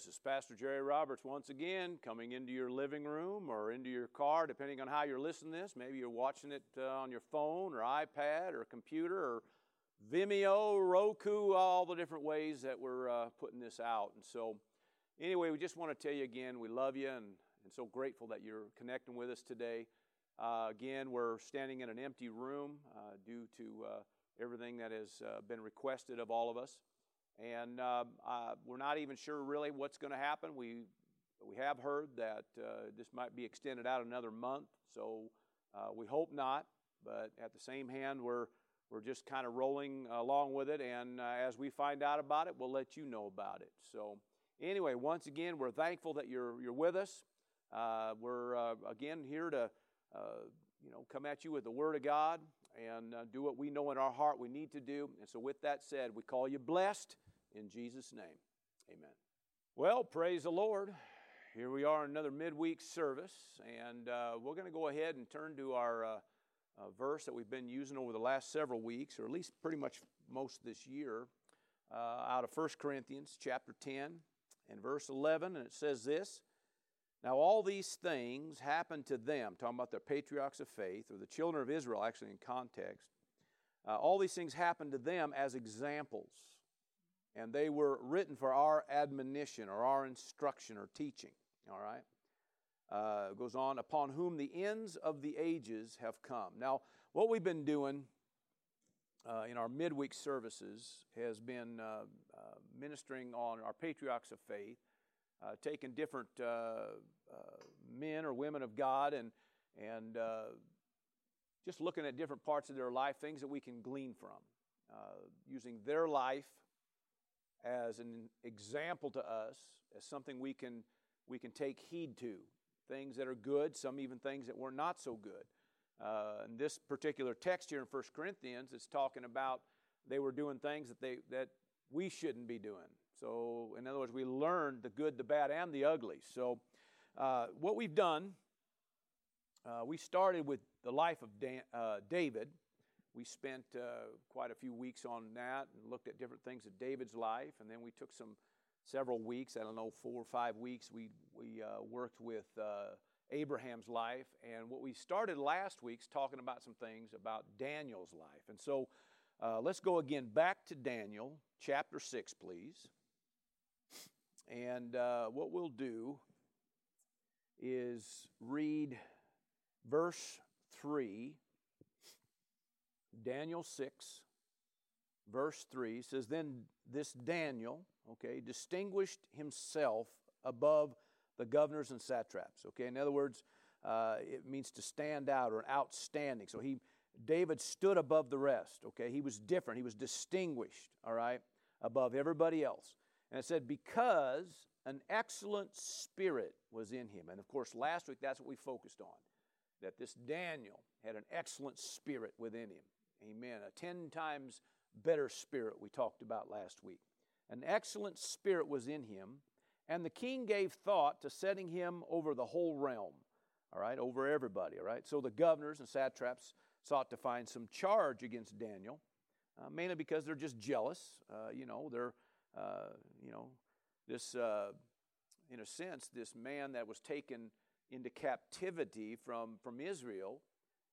This is Pastor Jerry Roberts once again coming into your living room or into your car, depending on how you're listening to this. Maybe you're watching it uh, on your phone or iPad or computer or Vimeo, Roku, all the different ways that we're uh, putting this out. And so, anyway, we just want to tell you again we love you and, and so grateful that you're connecting with us today. Uh, again, we're standing in an empty room uh, due to uh, everything that has uh, been requested of all of us. And uh, uh, we're not even sure really what's going to happen. We, we have heard that this might be extended out another month, so we hope not. But at the same hand, we're we're just kind of rolling along with it. And uh, as we find out about it, we'll let you know about it. So, anyway, once again, we're thankful that you're, you're with us. Uh, we're, uh, again, here to, uh, you know, come at you with the Word of God and uh, do what we know in our heart we need to do. And so, with that said, we call you blessed in Jesus' name. Amen. Well, praise the Lord. Here we are, another midweek service, and uh, we're going to go ahead and turn to our uh, verse that we've been using over the last several weeks, or at least pretty much most this year, uh, out of 1 Corinthians chapter 10 and verse 11, and it says this Now, all these things happened to them, talking about the patriarchs of faith, or the children of Israel, actually, in context. Uh, all these things happened to them as examples, and they were written for our admonition or our instruction or teaching. All right? uh, goes on, upon whom the ends of the ages have come. Now, what we've been doing uh, in our midweek services has been uh, uh ministering on our patriarchs of faith, uh, taking different uh, men or women of God and, and just looking at different parts of their life, things that we can glean from, using their life as an example to us, as something we can, we can take heed to things that are good, some even things that were not so good. Uh, in this particular text here in 1 Corinthians, it's talking about they were doing things that, they, that we shouldn't be doing. So, in other words, we learned the good, the bad, and the ugly. So, uh, what we've done, uh, we started with the life of Dan, uh, David. We spent uh, quite a few weeks on that and looked at different things of David's life, and then we took some several weeks, I don't know, four or five weeks, we, we uh, worked with uh, Abraham's life. And what we started last week's talking about some things about Daniel's life. And so uh, let's go again back to Daniel chapter 6, please. And uh, what we'll do is read verse 3, Daniel 6, verse 3 says, Then this Daniel, okay, distinguished himself above the governors and satraps. Okay, in other words, uh, it means to stand out or outstanding. So he, David stood above the rest. Okay, he was different. He was distinguished. All right, above everybody else. And it said because an excellent spirit was in him. And of course, last week that's what we focused on. That this Daniel had an excellent spirit within him. Amen. A ten times better spirit we talked about last week. An excellent spirit was in him, and the king gave thought to setting him over the whole realm, all right, over everybody, all right. So the governors and satraps sought to find some charge against Daniel, uh, mainly because they're just jealous. Uh, you know, they're, uh, you know, this, uh, in a sense, this man that was taken into captivity from, from Israel,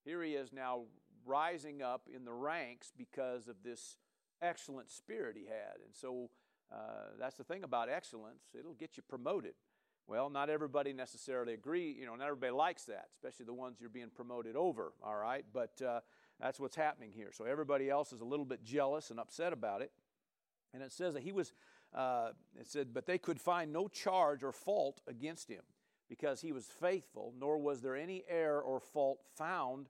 here he is now rising up in the ranks because of this excellent spirit he had. And so uh, that's the thing about excellence, it'll get you promoted. Well, not everybody necessarily agree, you know, not everybody likes that, especially the ones you're being promoted over, all right? But uh, that's what's happening here. So everybody else is a little bit jealous and upset about it. And it says that he was, uh, it said, but they could find no charge or fault against him because he was faithful, nor was there any error or fault found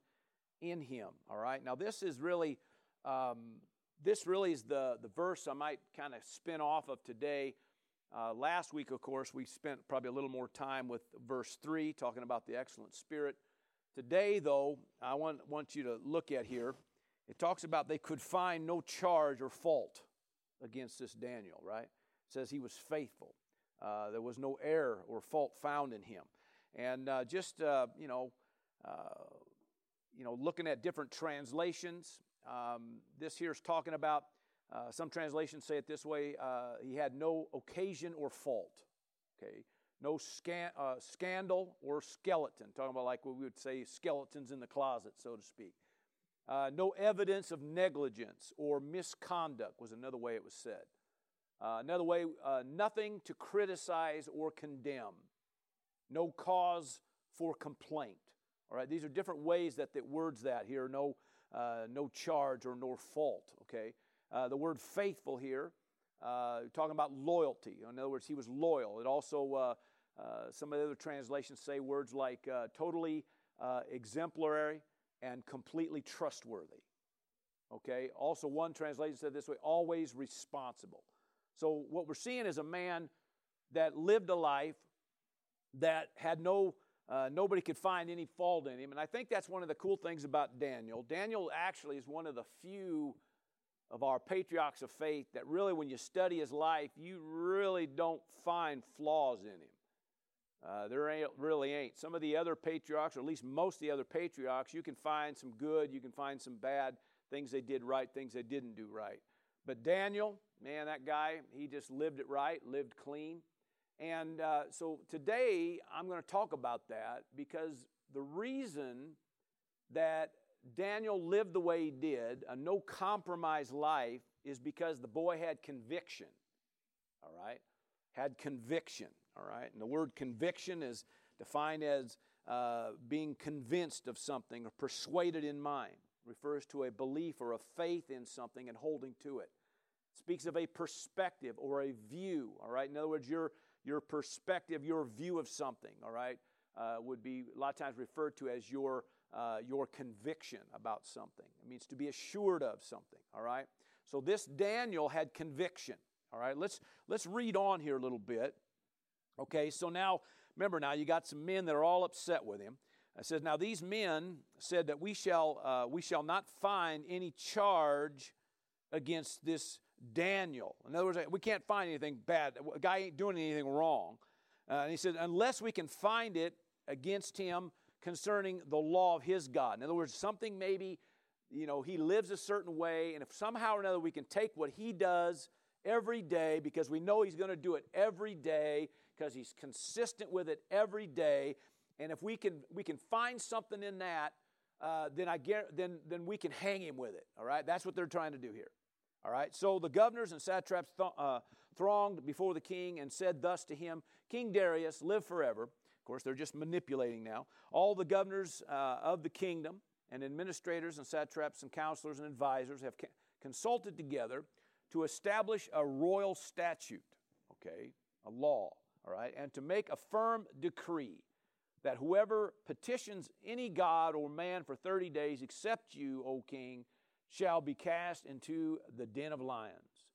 in him. All right. Now, this is really um, this really is the, the verse I might kind of spin off of today. Uh, last week, of course, we spent probably a little more time with verse 3, talking about the excellent spirit. Today, though, I want, want you to look at here. It talks about they could find no charge or fault against this Daniel, right? It says he was faithful. Uh, there was no error or fault found in him. And uh, just, uh, you know, uh, you know, looking at different translations, um, this here is talking about, uh, some translations say it this way uh, he had no occasion or fault. Okay, no scan, uh, scandal or skeleton. Talking about like what we would say skeletons in the closet, so to speak. Uh, no evidence of negligence or misconduct was another way it was said. Uh, another way, uh, nothing to criticize or condemn. No cause for complaint. All right, these are different ways that that words that here. No, uh, no charge or nor fault. Okay, uh, the word faithful here, uh, talking about loyalty. In other words, he was loyal. It also some of the other translations say words like totally exemplary and completely trustworthy. Okay. Also, one translation said this way: always responsible. So, what we're seeing is a man that lived a life that had no, uh, nobody could find any fault in him. And I think that's one of the cool things about Daniel. Daniel actually is one of the few of our patriarchs of faith that really, when you study his life, you really don't find flaws in him. Uh, there ain't, really ain't. Some of the other patriarchs, or at least most of the other patriarchs, you can find some good, you can find some bad, things they did right, things they didn't do right. But Daniel, man, that guy, he just lived it right, lived clean. And uh, so today I'm going to talk about that because the reason that Daniel lived the way he did, a no compromise life, is because the boy had conviction. All right? Had conviction. All right? And the word conviction is defined as uh, being convinced of something or persuaded in mind. Refers to a belief or a faith in something and holding to it speaks of a perspective or a view, all right? In other words, your, your perspective, your view of something, all right, uh, would be a lot of times referred to as your, uh, your conviction about something. It means to be assured of something, all right? So this Daniel had conviction, all right? Let's, let's read on here a little bit. Okay, so now, remember now, you got some men that are all upset with him. It says, Now these men said that we shall, uh, we shall not find any charge against this Daniel. In other words, we can't find anything bad. A guy ain't doing anything wrong. Uh, and he said, unless we can find it against him concerning the law of his God. In other words, something maybe, you know, he lives a certain way, and if somehow or another we can take what he does every day because we know he's going to do it every day because he's consistent with it every day, and if we can we can find something in that, uh, then I get, then then we can hang him with it. All right, that's what they're trying to do here. All right, so the governors and satraps th- uh, thronged before the king and said thus to him, King Darius, live forever. Of course, they're just manipulating now. All the governors uh, of the kingdom and administrators and satraps and counselors and advisors have ca- consulted together to establish a royal statute, okay, a law, all right, and to make a firm decree that whoever petitions any god or man for 30 days except you, O king, shall be cast into the den of lions.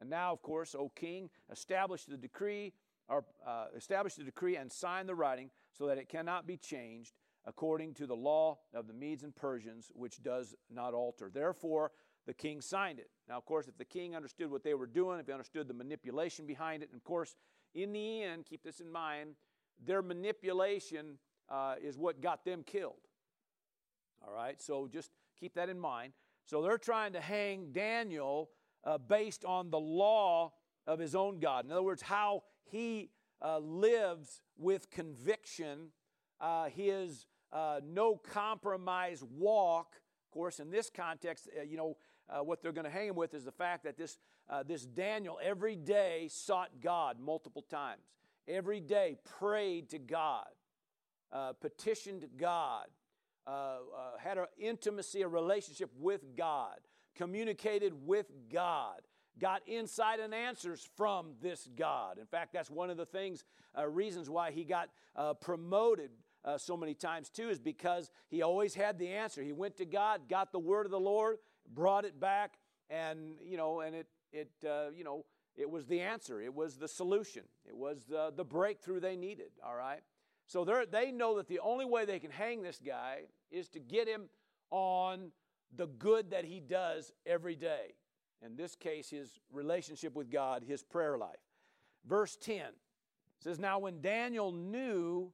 And now, of course, O king, establish the decree, or uh, establish the decree and sign the writing so that it cannot be changed according to the law of the Medes and Persians, which does not alter. Therefore, the king signed it. Now, of course, if the king understood what they were doing, if he understood the manipulation behind it, and of course, in the end, keep this in mind, their manipulation uh, is what got them killed. All right, so just keep that in mind. So they're trying to hang Daniel uh, based on the law of his own God. In other words, how he uh, lives with conviction, uh, his uh, no compromise walk. Of course, in this context, uh, you know, uh, what they're going to hang him with is the fact that this, this Daniel every day sought God multiple times. Every day prayed to God, petitioned God, uh, uh, had an intimacy, a relationship with God, communicated with God, got insight and answers from this God. In fact, that's one of the things, uh, reasons why he got uh, promoted uh, so many times too, is because he always had the answer. He went to God, got the word of the Lord, brought it back, and you know, and it it uh, you know it was the answer. It was the solution. It was the, the breakthrough they needed. All right. So they know that the only way they can hang this guy is to get him on the good that he does every day. In this case, his relationship with God, his prayer life. Verse 10 says, Now when Daniel knew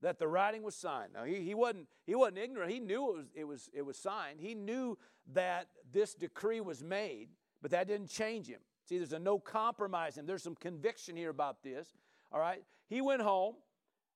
that the writing was signed. Now he, he, wasn't, he wasn't ignorant. He knew it was, it, was, it was signed. He knew that this decree was made, but that didn't change him. See, there's a no compromise, and there's some conviction here about this. All right, he went home,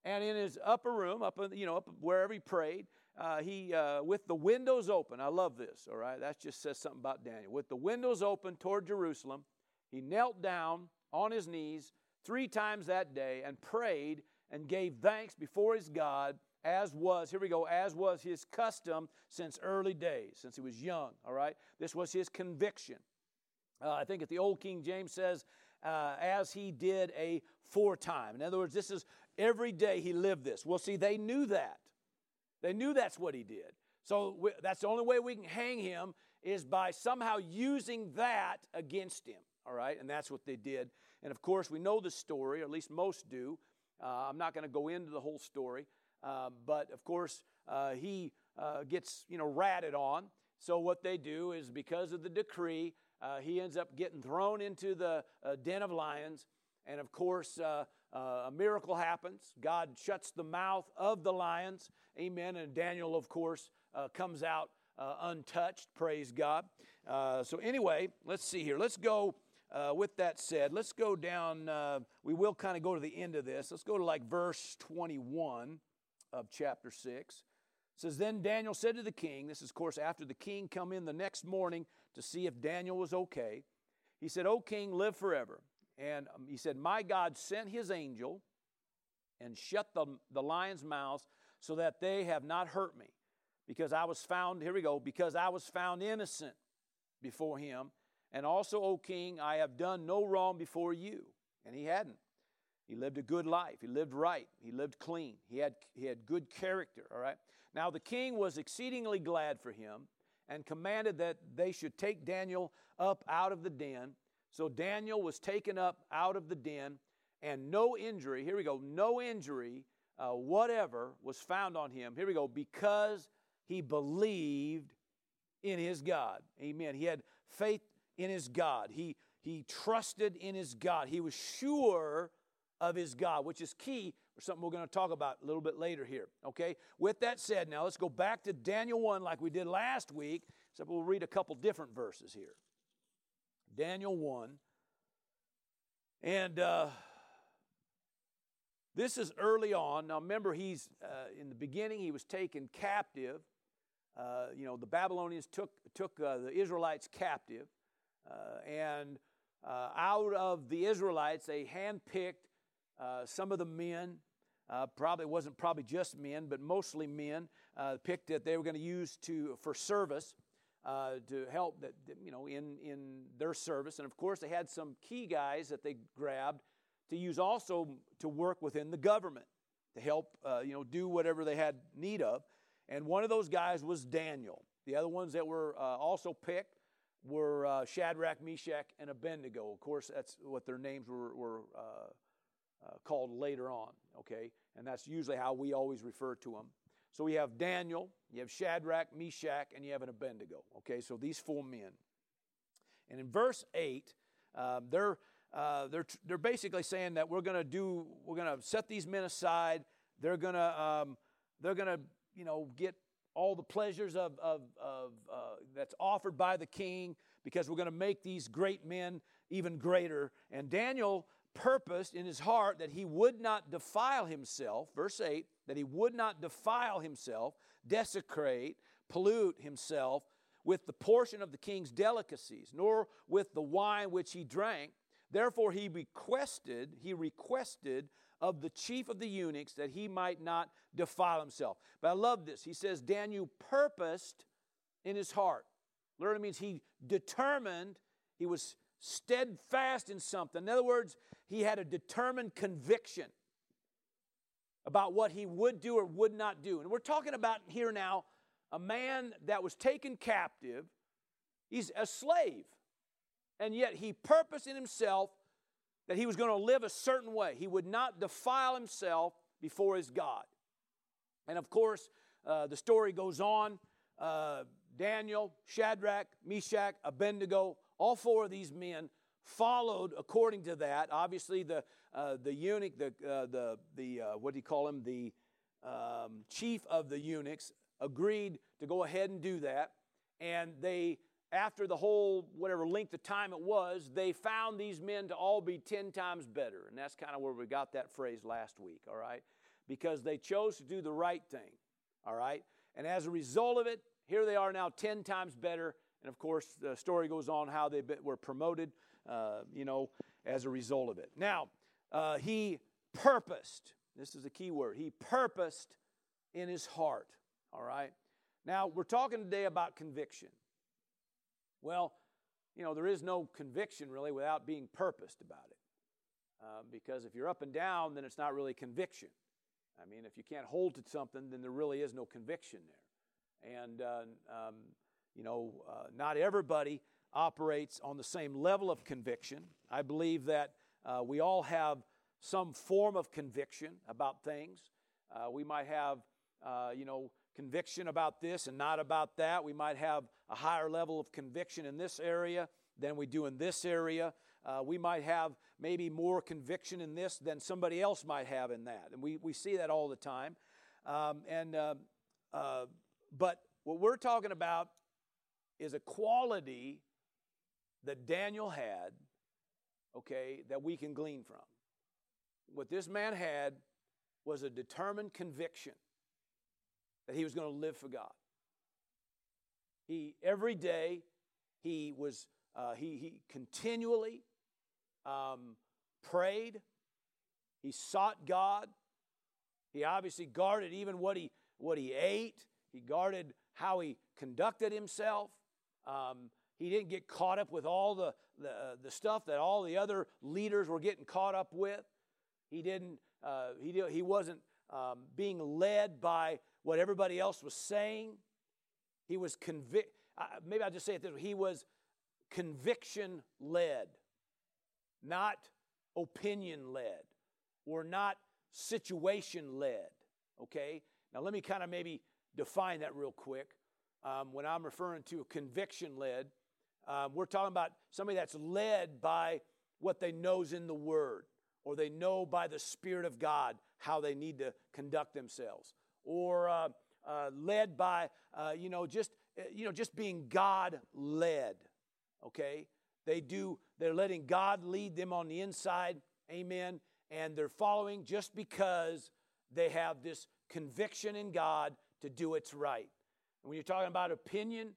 and in his upper room, up in, you know, up wherever he prayed, uh, he uh, with the windows open. I love this. All right, that just says something about Daniel. With the windows open toward Jerusalem, he knelt down on his knees three times that day and prayed and gave thanks before his God, as was, here we go, as was his custom since early days, since he was young, all right? This was his conviction. Uh, I think if the old King James says, uh, as he did a foretime. In other words, this is every day he lived this. Well, see, they knew that. They knew that's what he did. So we, that's the only way we can hang him is by somehow using that against him. All right, and that's what they did. And of course, we know the story, or at least most do. Uh, I'm not going to go into the whole story, uh, but of course, uh, he uh, gets you know ratted on. So what they do is because of the decree, uh, he ends up getting thrown into the uh, den of lions, and of course, a miracle happens. God shuts the mouth of the lions. Amen. And Daniel, of course, comes out untouched. Praise God. so anyway, let's see here. Let's go uh, with that said, let's go down. Uh, we will kind of go to the end of this. Let's go to like verse 21 of chapter 6. It says, Then Daniel said to the king, this is, of course, after the king come in the next morning to see if Daniel was okay. He said, O king, live forever. And um, he said, My God sent his angel and shut the, the lions' mouths so that they have not hurt me. Because I was found, here we go, because I was found innocent before him and also, O king, I have done no wrong before you. And he hadn't. He lived a good life. He lived right. He lived clean. He had, he had good character, all right? Now, the king was exceedingly glad for him and commanded that they should take Daniel up out of the den. So Daniel was taken up out of the den, and no injury, here we go, no injury uh, whatever was found on him. Here we go, because he believed in his God. Amen. He had faith in his God. He, he trusted in his God. He was sure of his God, which is key for something we're going to talk about a little bit later here. Okay? With that said, now let's go back to Daniel 1 like we did last week. So we'll read a couple different verses here. Daniel 1. And uh, this is early on. Now remember, he's uh, in the beginning, he was taken captive. Uh, you know, the Babylonians took, took uh, the Israelites captive. Uh, and uh, out of the Israelites, they handpicked some of the men. probably wasn't probably just men, but mostly men. picked that they were going to use to for service. Uh, to help that you know in in their service and of course they had some key guys that they grabbed to use also to work within the government to help uh, you know do whatever they had need of and one of those guys was daniel the other ones that were uh, also picked were uh, Shadrach, Meshach, and Abednego. Of course, that's what their names were, were uh, uh, called later on, okay? And that's usually how we always refer to them. So we have Daniel, you have Shadrach, Meshach, and you have an Abednego, okay? So these four men. And in verse 8, um, they're, uh, they're, they're basically saying that we're going to do, we're going to set these men aside. They're going to, um, they're going to, you know, get all the pleasures of, of, of uh, that's offered by the king because we're going to make these great men even greater and daniel purposed in his heart that he would not defile himself verse 8 that he would not defile himself desecrate pollute himself with the portion of the king's delicacies nor with the wine which he drank therefore he requested he requested of the chief of the eunuchs that he might not defile himself. But I love this. He says, Daniel purposed in his heart. Literally means he determined, he was steadfast in something. In other words, he had a determined conviction about what he would do or would not do. And we're talking about here now a man that was taken captive, he's a slave. And yet he purposed in himself that he was going to live a certain way. He would not defile himself before his God. And of course, uh, the story goes on. Uh, Daniel, Shadrach, Meshach, Abednego, all four of these men followed according to that. Obviously, the, uh, the eunuch, the, uh, the, the uh, what do you call him? The um, chief of the eunuchs agreed to go ahead and do that. And they after the whole whatever length of time it was, they found these men to all be 10 times better. And that's kind of where we got that phrase last week, all right? Because they chose to do the right thing, all right? And as a result of it, here they are now 10 times better. And of course, the story goes on how they were promoted, uh, you know, as a result of it. Now, uh, he purposed, this is a key word, he purposed in his heart, all right? Now, we're talking today about conviction. Well, you know, there is no conviction really without being purposed about it. Uh, because if you're up and down, then it's not really conviction. I mean, if you can't hold to something, then there really is no conviction there. And, uh, um, you know, uh, not everybody operates on the same level of conviction. I believe that uh, we all have some form of conviction about things. Uh, we might have, uh, you know, conviction about this and not about that. We might have a higher level of conviction in this area than we do in this area. Uh, we might have maybe more conviction in this than somebody else might have in that. And we, we see that all the time. Um, and, uh, uh, but what we're talking about is a quality that Daniel had, okay, that we can glean from. What this man had was a determined conviction that he was going to live for God. He every day he was uh, he he continually um, prayed. He sought God. He obviously guarded even what he what he ate. He guarded how he conducted himself. Um, he didn't get caught up with all the, the, uh, the, stuff that all the other leaders were getting caught up with. He didn't, uh, he, he wasn't um, being led by what everybody else was saying. He was convict. Uh, maybe I'll just say it this way. He was conviction led, not opinion led, or not situation led. Okay? Now, let me kind of maybe define that real quick. Um, when I'm referring to a conviction led, um, we're talking about somebody that's led by what they know's in the Word, or they know by the Spirit of God how they need to conduct themselves or uh, uh, led by, uh, you know, just, uh, you know, just being God led. Okay? They do, they're letting God lead them on the inside. Amen. And they're following just because they have this conviction in God to do what's right. And when you're talking about opinion,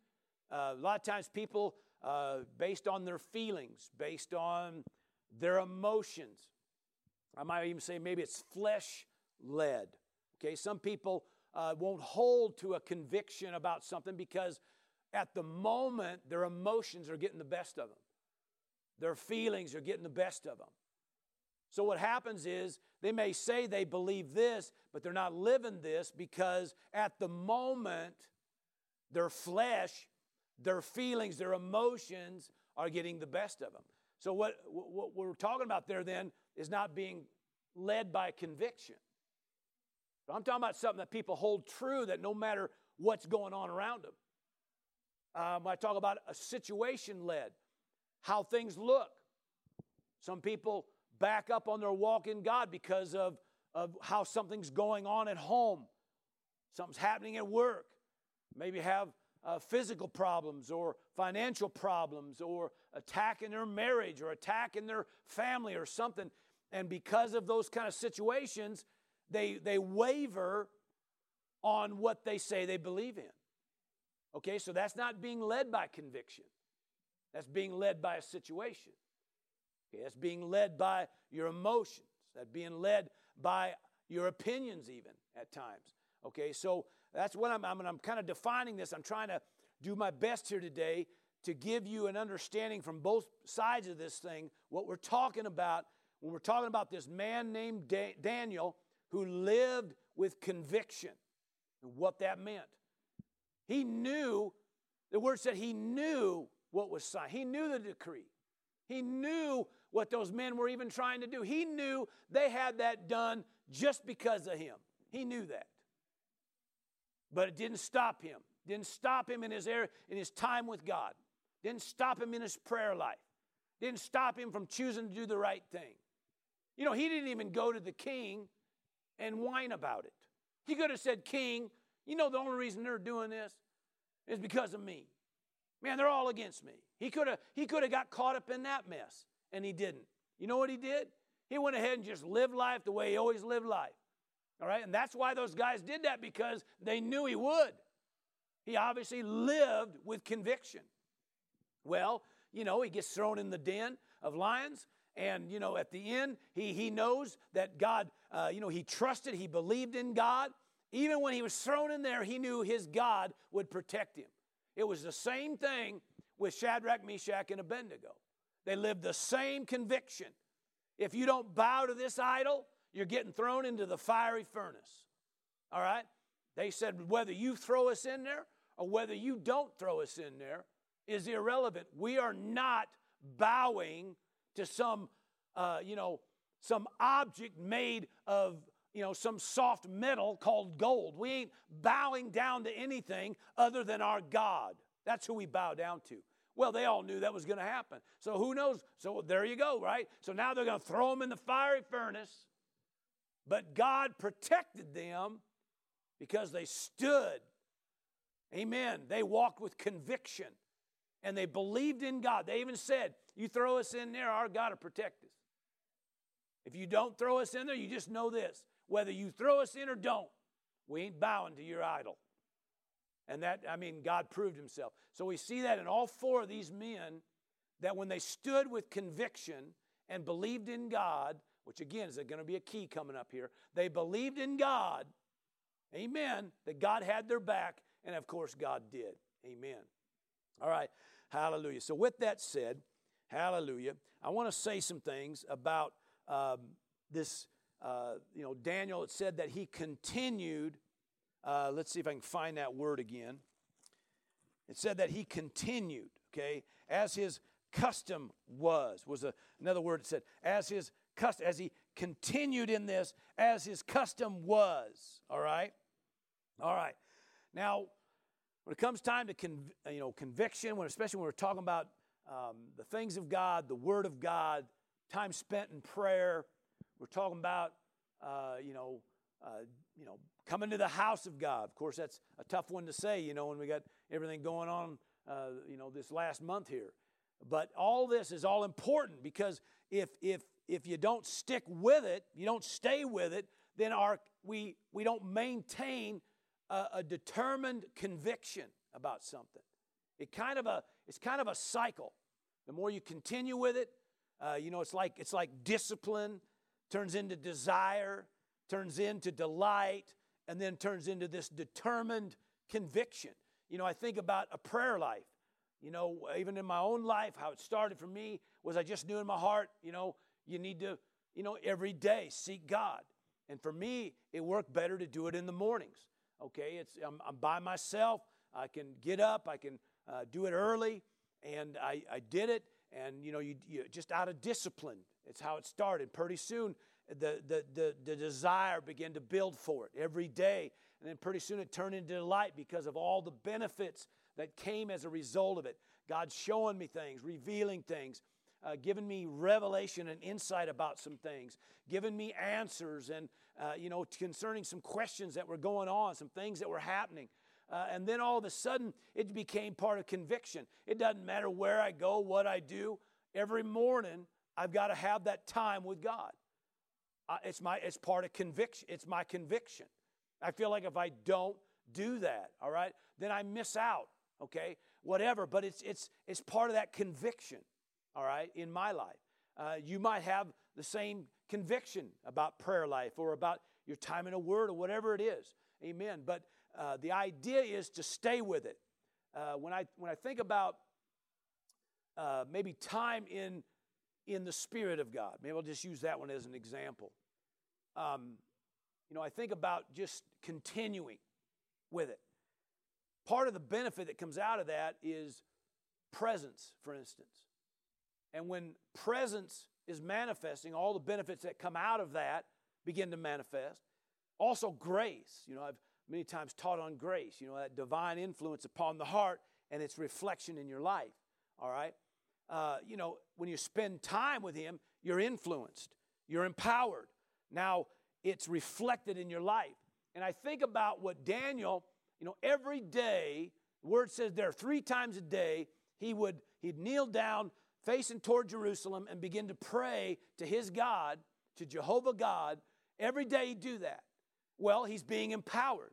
uh, a lot of times people, uh, based on their feelings, based on their emotions, I might even say maybe it's flesh led. Okay, some people uh, won't hold to a conviction about something because at the moment their emotions are getting the best of them, their feelings are getting the best of them. So, what happens is they may say they believe this, but they're not living this because at the moment their flesh, their feelings, their emotions are getting the best of them. So, what, what we're talking about there then is not being led by conviction. I'm talking about something that people hold true that no matter what's going on around them. Um, I talk about a situation led, how things look. Some people back up on their walk in God because of, of how something's going on at home, something's happening at work. Maybe have uh, physical problems or financial problems or attack in their marriage or attack in their family or something. And because of those kind of situations, they, they waver on what they say they believe in. Okay, so that's not being led by conviction. That's being led by a situation. Okay, that's being led by your emotions. That's being led by your opinions, even at times. Okay, so that's what I'm, I'm, I'm kind of defining this. I'm trying to do my best here today to give you an understanding from both sides of this thing, what we're talking about when we're talking about this man named da- Daniel who lived with conviction and what that meant. He knew, the word said he knew what was signed, he knew the decree. He knew what those men were even trying to do. He knew they had that done just because of him. He knew that. But it didn't stop him. Didn't stop him in his air, in his time with God. Didn't stop him in his prayer life. Didn't stop him from choosing to do the right thing. You know, he didn't even go to the king and whine about it. He could have said, King, you know, the only reason they're doing this is because of me. Man, they're all against me. He could have he could have got caught up in that mess, and he didn't. You know what he did? He went ahead and just lived life the way he always lived life. All right? And that's why those guys did that because they knew he would. He obviously lived with conviction. Well, you know, he gets thrown in the den of lions. And, you know, at the end, he, he knows that God, uh, you know, he trusted, he believed in God. Even when he was thrown in there, he knew his God would protect him. It was the same thing with Shadrach, Meshach, and Abednego. They lived the same conviction. If you don't bow to this idol, you're getting thrown into the fiery furnace. All right? They said whether you throw us in there or whether you don't throw us in there is irrelevant. We are not bowing to some, uh, you know, some object made of, you know, some soft metal called gold. We ain't bowing down to anything other than our God. That's who we bow down to. Well, they all knew that was going to happen. So who knows? So there you go, right? So now they're going to throw them in the fiery furnace. But God protected them because they stood. Amen. They walked with conviction and they believed in God. They even said, You throw us in there, our God will protect us. If you don't throw us in there, you just know this whether you throw us in or don't, we ain't bowing to your idol. And that, I mean, God proved himself. So we see that in all four of these men that when they stood with conviction and believed in God, which again is going to be a key coming up here, they believed in God, amen, that God had their back, and of course God did. Amen. All right, hallelujah. So with that said, hallelujah, I want to say some things about um, this. Uh, you know, Daniel, it said that he continued uh, let's see if I can find that word again. It said that he continued, okay, as his custom was, was a, another word it said, as his custom, as he continued in this, as his custom was, all right? All right. Now, when it comes time to you know conviction, when especially when we're talking about um, the things of God, the Word of God, time spent in prayer, we're talking about uh, you know uh, you know coming to the house of God. Of course, that's a tough one to say, you know, when we got everything going on, uh, you know, this last month here. But all this is all important because if if if you don't stick with it, you don't stay with it, then our we we don't maintain a, a determined conviction about something. It kind of a it's kind of a cycle. The more you continue with it, uh, you know, it's like it's like discipline turns into desire, turns into delight, and then turns into this determined conviction. You know, I think about a prayer life. You know, even in my own life, how it started for me was I just knew in my heart, you know, you need to, you know, every day seek God. And for me, it worked better to do it in the mornings. Okay, it's I'm, I'm by myself. I can get up. I can uh, do it early, and I, I did it. And you know, you, you just out of discipline. It's how it started. Pretty soon, the, the, the, the desire began to build for it every day. And then pretty soon it turned into delight because of all the benefits that came as a result of it. God showing me things, revealing things, uh, giving me revelation and insight about some things, giving me answers and, uh, you know, concerning some questions that were going on, some things that were happening. Uh, and then all of a sudden, it became part of conviction. It doesn't matter where I go, what I do. Every morning, I've got to have that time with God it's, my, it's part of conviction. It's my conviction. I feel like if I don't do that, all right, then I miss out, okay? Whatever, but it's, it's, it's part of that conviction, all right, in my life. Uh, you might have the same conviction about prayer life or about your time in a word or whatever it is. Amen. But uh, the idea is to stay with it. Uh, when, I, when I think about uh, maybe time in in the Spirit of God. Maybe I'll just use that one as an example. Um, you know, I think about just continuing with it. Part of the benefit that comes out of that is presence, for instance. And when presence is manifesting, all the benefits that come out of that begin to manifest. Also, grace. You know, I've many times taught on grace, you know, that divine influence upon the heart and its reflection in your life. All right? uh, you know, when you spend time with Him, you're influenced, you're empowered. Now it's reflected in your life. And I think about what Daniel, you know, every day word says there three times a day he would he'd kneel down facing toward Jerusalem and begin to pray to his God, to Jehovah God. Every day he'd do that. Well, he's being empowered.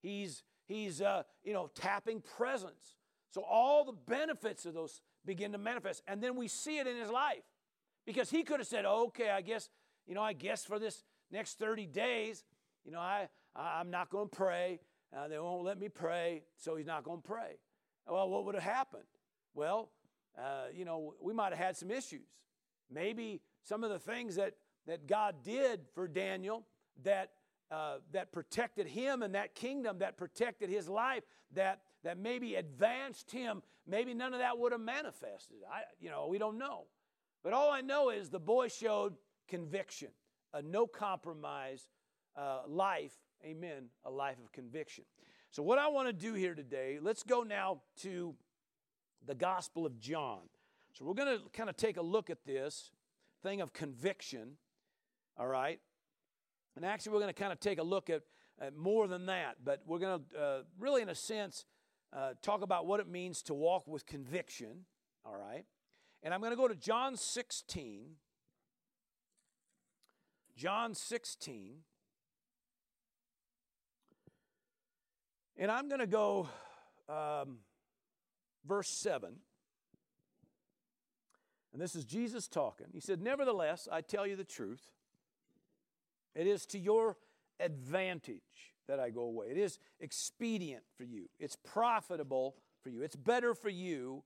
He's he's uh, you know tapping presence. So all the benefits of those begin to manifest, and then we see it in his life because he could have said, "Okay, I guess you know, I guess for this next 30 days, you know, I I'm not going to pray. Uh, they won't let me pray, so he's not going to pray. Well, what would have happened? Well, uh, you know, we might have had some issues. Maybe some of the things that, that God did for Daniel that, uh, that protected him and that kingdom, that protected his life, that, that maybe advanced him, maybe none of that would have manifested. I, you know, we don't know. But all I know is the boy showed conviction, a no compromise uh, life amen, a life of conviction. So, what I want to do here today, let's go now to the Gospel of John. So, we're going to kind of take a look at this thing of conviction, all right? And actually, we're going to kind of take a look at, at more than that, but we're going to uh, really, in a sense, uh, talk about what it means to walk with conviction, all right? And I'm going to go to John 16. John 16. And I'm going to go um, verse 7. And this is Jesus talking. He said, Nevertheless, I tell you the truth. It is to your advantage that I go away. It is expedient for you. It's profitable for you. It's better for you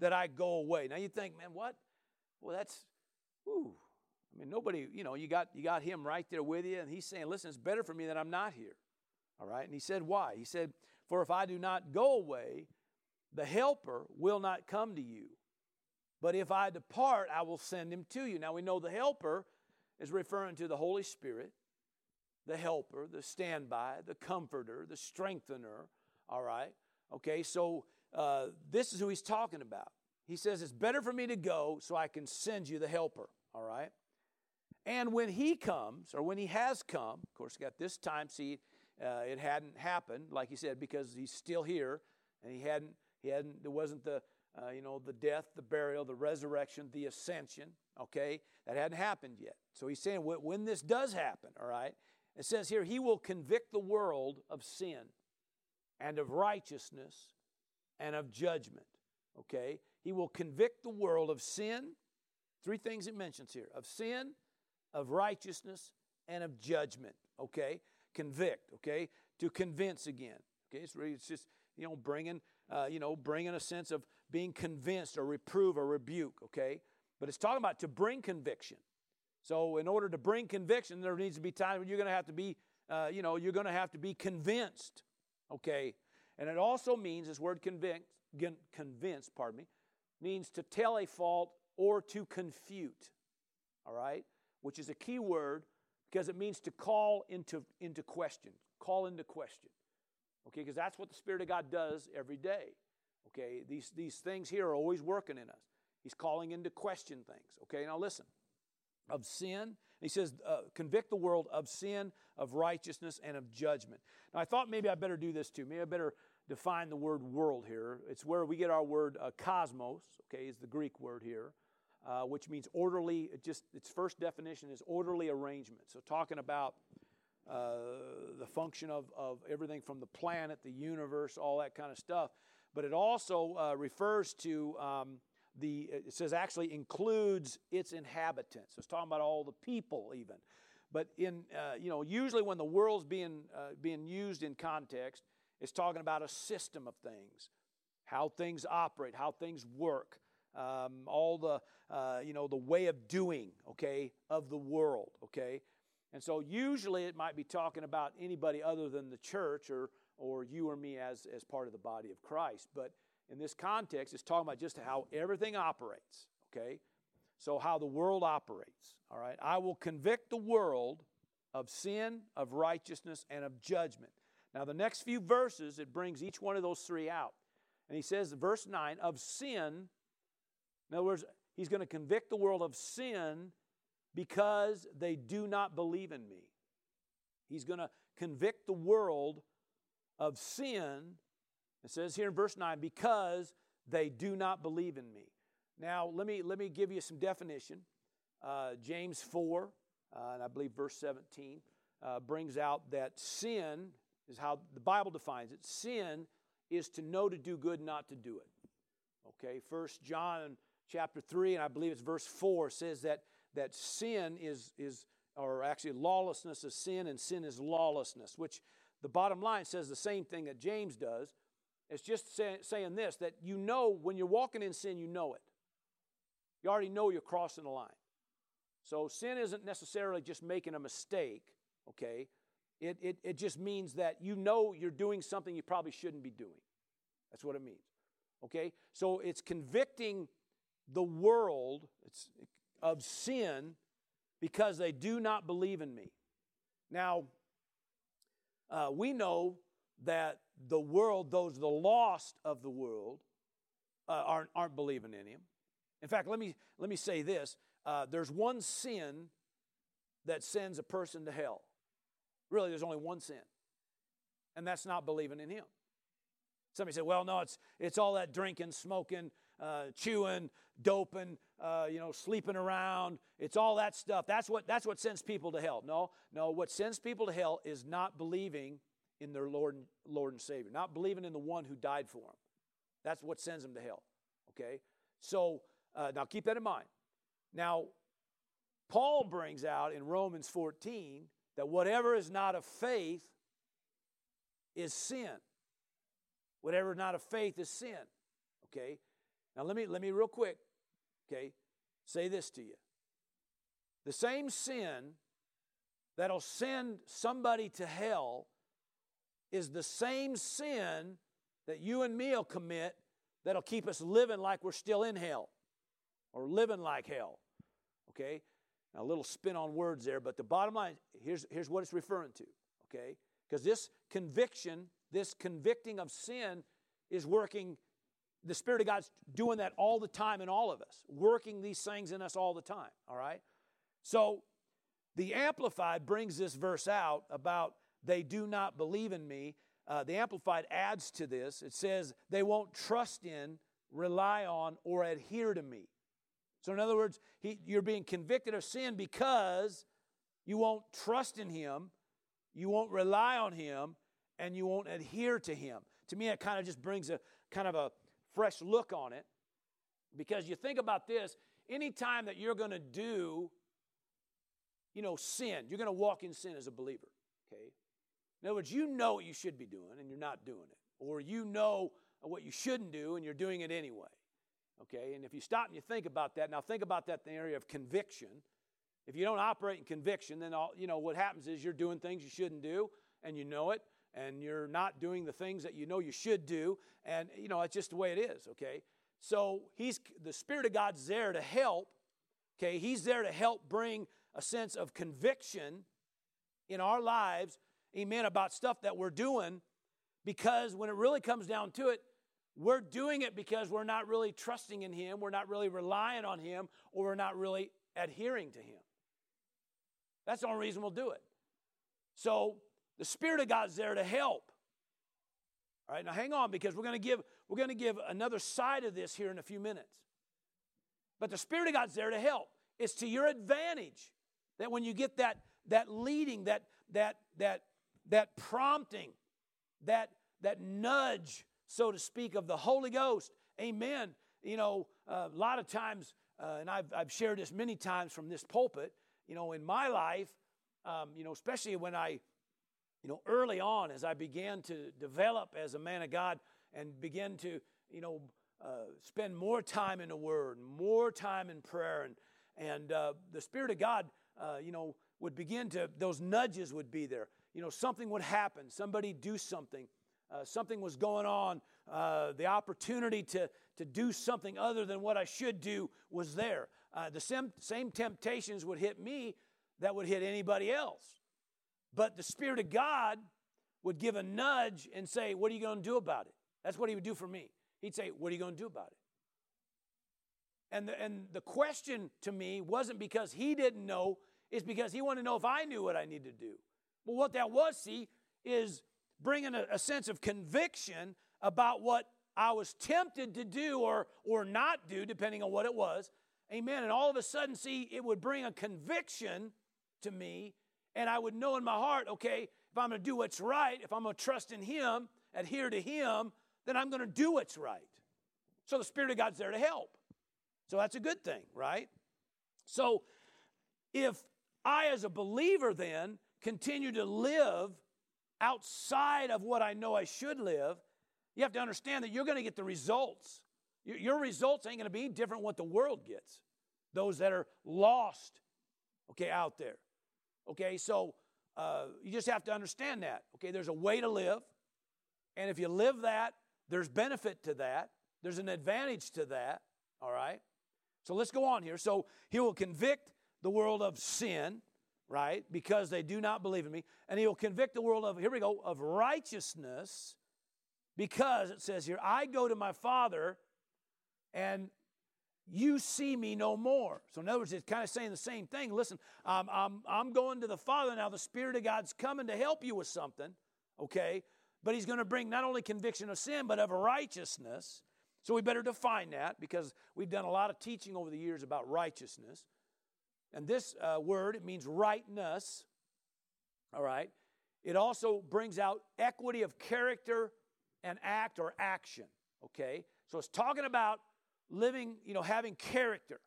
that I go away. Now you think, man, what? Well, that's, ooh. I mean, nobody, you know, you got you got him right there with you, and he's saying, listen, it's better for me that I'm not here. All right? And he said, Why? He said, For if I do not go away, the Helper will not come to you. But if I depart, I will send him to you. Now we know the Helper is referring to the Holy Spirit, the Helper, the standby, the Comforter, the Strengthener. All right? Okay, so uh, this is who he's talking about. He says, It's better for me to go so I can send you the Helper. All right? And when he comes, or when he has come, of course, got this time, see, uh, it hadn't happened, like he said, because he's still here, and he hadn't, he hadn't, there wasn't the, uh, you know, the death, the burial, the resurrection, the ascension. Okay, that hadn't happened yet. So he's saying when this does happen, all right, it says here, he will convict the world of sin, and of righteousness, and of judgment. Okay, he will convict the world of sin. Three things it mentions here: of sin, of righteousness, and of judgment. Okay, convict, okay? To convince again. Okay, it's, really, it's just, you know, bringing, uh, you know, bringing a sense of being convinced or reprove or rebuke, okay? But it's talking about to bring conviction. So in order to bring conviction, there needs to be times when you're going to have to be, uh, you know, you're going to have to be convinced, okay? And it also means, this word convince, convince, pardon me, means to tell a fault or to confute, all right? Which is a key word because it means to call into, into question, call into question. Okay, because that's what the Spirit of God does every day. Okay, these, these things here are always working in us. He's calling into question things. Okay, now listen. Of sin, he says, uh, convict the world of sin, of righteousness, and of judgment. Now, I thought maybe I better do this too. Maybe I better define the word world here. It's where we get our word uh, cosmos, okay, is the Greek word here uh, which means orderly. It just its first definition is orderly arrangement. So talking about uh, the function of, of everything from the planet, the universe, all that kind of stuff. But it also uh, refers to um, the, it says actually includes its inhabitants. So it's talking about all the people, even. But in, uh, you know, usually when the world's being, uh, being used in context, it's talking about a system of things, how things operate, how things work um, all the, uh, you know, the way of doing, okay, of the world, okay? And so usually it might be talking about anybody other than the church or, or you or me as, as part of the body of Christ. But in this context, it's talking about just how everything operates, okay? So, how the world operates, all right? I will convict the world of sin, of righteousness, and of judgment. Now, the next few verses, it brings each one of those three out. And he says, verse 9, of sin, in other words, he's going to convict the world of sin because they do not believe in me. He's going to convict the world of sin It says here in verse 9, because they do not believe in me. Now, let me, let me give you some definition. Uh, James 4, uh, and I believe verse 17, uh, brings out that sin is how the Bible defines it. Sin is to know to do good, not to do it. Okay, First John chapter 3, and I believe it's verse 4, says that, that sin is, is, or actually lawlessness is sin, and sin is lawlessness, which the bottom line says the same thing that James does. It's just say, saying this that you know when you're walking in sin, you know it. You already know you're crossing the line. So sin isn't necessarily just making a mistake, okay? It, it, it just means that you know you're doing something you probably shouldn't be doing. That's what it means, okay? So it's convicting the world of sin because they do not believe in me. Now, uh, we know that the world, those the lost of the world, uh, aren't, aren't believing in him. In fact, let me, let me say this uh, there's one sin that sends a person to hell. Really, there's only one sin, and that's not believing in him. Somebody said, well, no, it's, it's all that drinking, smoking, uh, chewing, doping, uh, you know, sleeping around. It's all that stuff. That's what, that's what sends people to hell. No, no, what sends people to hell is not believing in their Lord and, Lord and Savior, not believing in the one who died for them. That's what sends them to hell. Okay? So uh, now keep that in mind. Now, Paul brings out in Romans 14 that whatever is not of faith is sin. Whatever is not of faith is sin. Okay? Now let me let me real quick, okay, say this to you. The same sin that'll send somebody to hell is the same sin that you and me will commit that'll keep us living like we're still in hell or living like hell. Okay? Now, a little spin on words there, but the bottom line here's, here's what it's referring to. Okay? Because this conviction, this convicting of sin, is working. The Spirit of God's doing that all the time in all of us, working these things in us all the time. All right? So, the Amplified brings this verse out about they do not believe in me. Uh, the Amplified adds to this. It says they won't trust in, rely on, or adhere to me. So, in other words, he, you're being convicted of sin because you won't trust in Him, you won't rely on Him, and you won't adhere to Him. To me, it kind of just brings a kind of a fresh look on it because you think about this anytime that you're going to do, you know, sin, you're going to walk in sin as a believer, okay? In other words, you know what you should be doing and you're not doing it, or you know what you shouldn't do and you're doing it anyway. Okay, and if you stop and you think about that, now think about that in the area of conviction. If you don't operate in conviction, then all, you know what happens is you're doing things you shouldn't do, and you know it, and you're not doing the things that you know you should do, and you know it's just the way it is. Okay, so he's the Spirit of God's there to help. Okay, he's there to help bring a sense of conviction in our lives, amen, about stuff that we're doing, because when it really comes down to it, we're doing it because we're not really trusting in Him, we're not really relying on Him, or we're not really adhering to Him. That's the only reason we'll do it. So the Spirit of God's there to help. All right, now hang on because we're going to give we're going to give another side of this here in a few minutes. But the Spirit of God's there to help. It's to your advantage that when you get that that leading, that that that that prompting, that that nudge so to speak, of the Holy Ghost. Amen. You know, uh, a lot of times, uh, and I've, I've shared this many times from this pulpit, you know, in my life, um, you know, especially when I, you know, early on as I began to develop as a man of God and begin to, you know, uh, spend more time in the Word, more time in prayer, and and uh, the Spirit of God, uh, you know, would begin to those nudges would be there. You know, something would happen, somebody do something, uh, something was going on, uh, the opportunity to, to do something other than what I should do was there. Uh, the same, same temptations would hit me that would hit anybody else. But the Spirit of God would give a nudge and say, What are you going to do about it? That's what He would do for me. He'd say, What are you going to do about it? And the, and the question to me wasn't because He didn't know, it's because He wanted to know if I knew what I needed to do. Well, what that was, see, is bringing a, a sense of conviction about what I was tempted to do or, or not do, depending on what it was. Amen. And all of a sudden, see, it would bring a conviction to me, and I would know in my heart, okay, if I'm going to do what's right, if I'm going to trust in Him, adhere to Him, then I'm going to do what's right. So the Spirit of God's there to help. So that's a good thing, right? So if I, as a believer, then continue to live outside of what I know I should live, you have to understand that you're going to get the results. Your results ain't going to be different what the world gets. Those that are lost, okay, out there. Okay, so uh, you just have to understand that. Okay, there's a way to live, and if you live that, there's benefit to that. There's an advantage to that. All right. So let's go on here. So he will convict the world of sin, right? Because they do not believe in me. And he will convict the world of, here we go, of righteousness because it says here, I go to my Father and you see me no more. So, in other words, it's kind of saying the same thing. Listen, um, I'm, I'm going to the Father now. The Spirit of God's coming to help you with something, okay? But He's going to bring not only conviction of sin, but of righteousness. So, we better define that because we've done a lot of teaching over the years about righteousness. And this uh, word, it means rightness, all right? It also brings out equity of character and act or action, okay? So it's talking about living, you know, having character,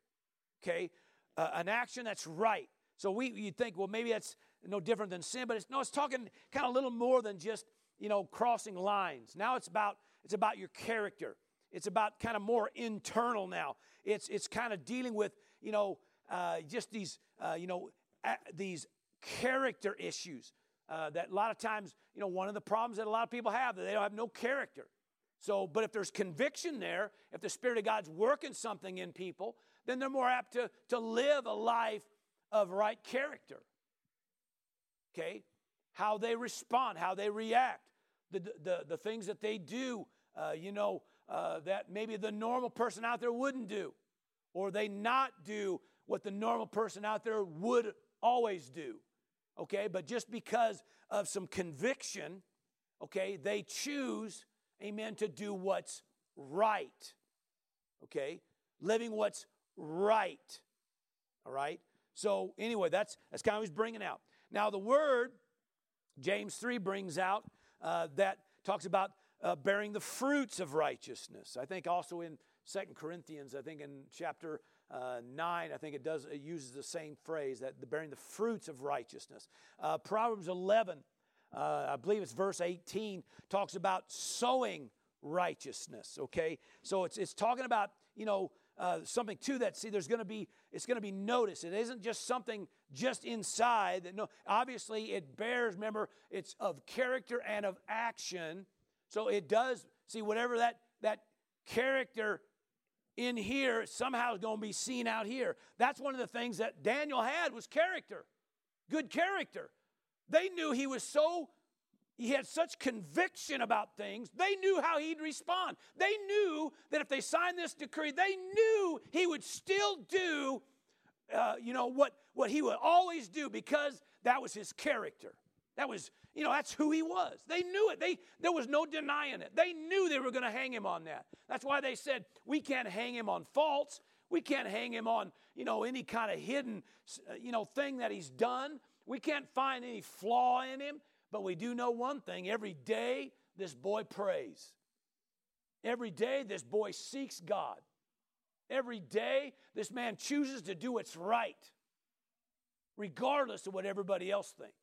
okay? Uh, an action that's right. So we, you think, well, maybe that's no different than sin, but it's, no, it's talking kind of a little more than just, you know, crossing lines. Now it's about, it's about your character. It's about kind of more internal now. It's, it's kind of dealing with, you know, uh, just these, uh, you know, these character issues uh, that a lot of times, you know, one of the problems that a lot of people have that they don't have no character. So, but if there's conviction there, if the Spirit of God's working something in people, then they're more apt to, to live a life of right character. Okay? How they respond, how they react, the, the, the things that they do, uh, you know, uh, that maybe the normal person out there wouldn't do, or they not do what the normal person out there would always do. Okay, but just because of some conviction, okay, they choose, amen, to do what's right. Okay, living what's right. All right. So anyway, that's that's kind of what he's bringing out. Now the word James three brings out uh, that talks about uh, bearing the fruits of righteousness. I think also in Second Corinthians, I think in chapter uh, 9, I think it does, it uses the same phrase that the bearing the fruits of righteousness. Uh, Proverbs 11, uh, I believe it's verse 18, talks about sowing righteousness, okay? So it's, it's talking about, you know, uh, something to that. See, there's going to be it's going to be noticed. It isn't just something just inside. That no, obviously it bears. Remember, it's of character and of action. So it does. See, whatever that that character in here somehow is going to be seen out here. That's one of the things that Daniel had was character, good character. They knew he was so he had such conviction about things. They knew how he'd respond. They knew that if they signed this decree, they knew he would still do, uh, you know, what, what he would always do because that was his character. That was, you know, that's who he was. They knew it. They, there was no denying it. They knew they were going to hang him on that. That's why they said, we can't hang him on faults. We can't hang him on, you know, any kind of hidden, uh, you know, thing that he's done. We can't find any flaw in him. But we do know one thing every day, this boy prays. Every day, this boy seeks God. Every day, this man chooses to do what's right, regardless of what everybody else thinks.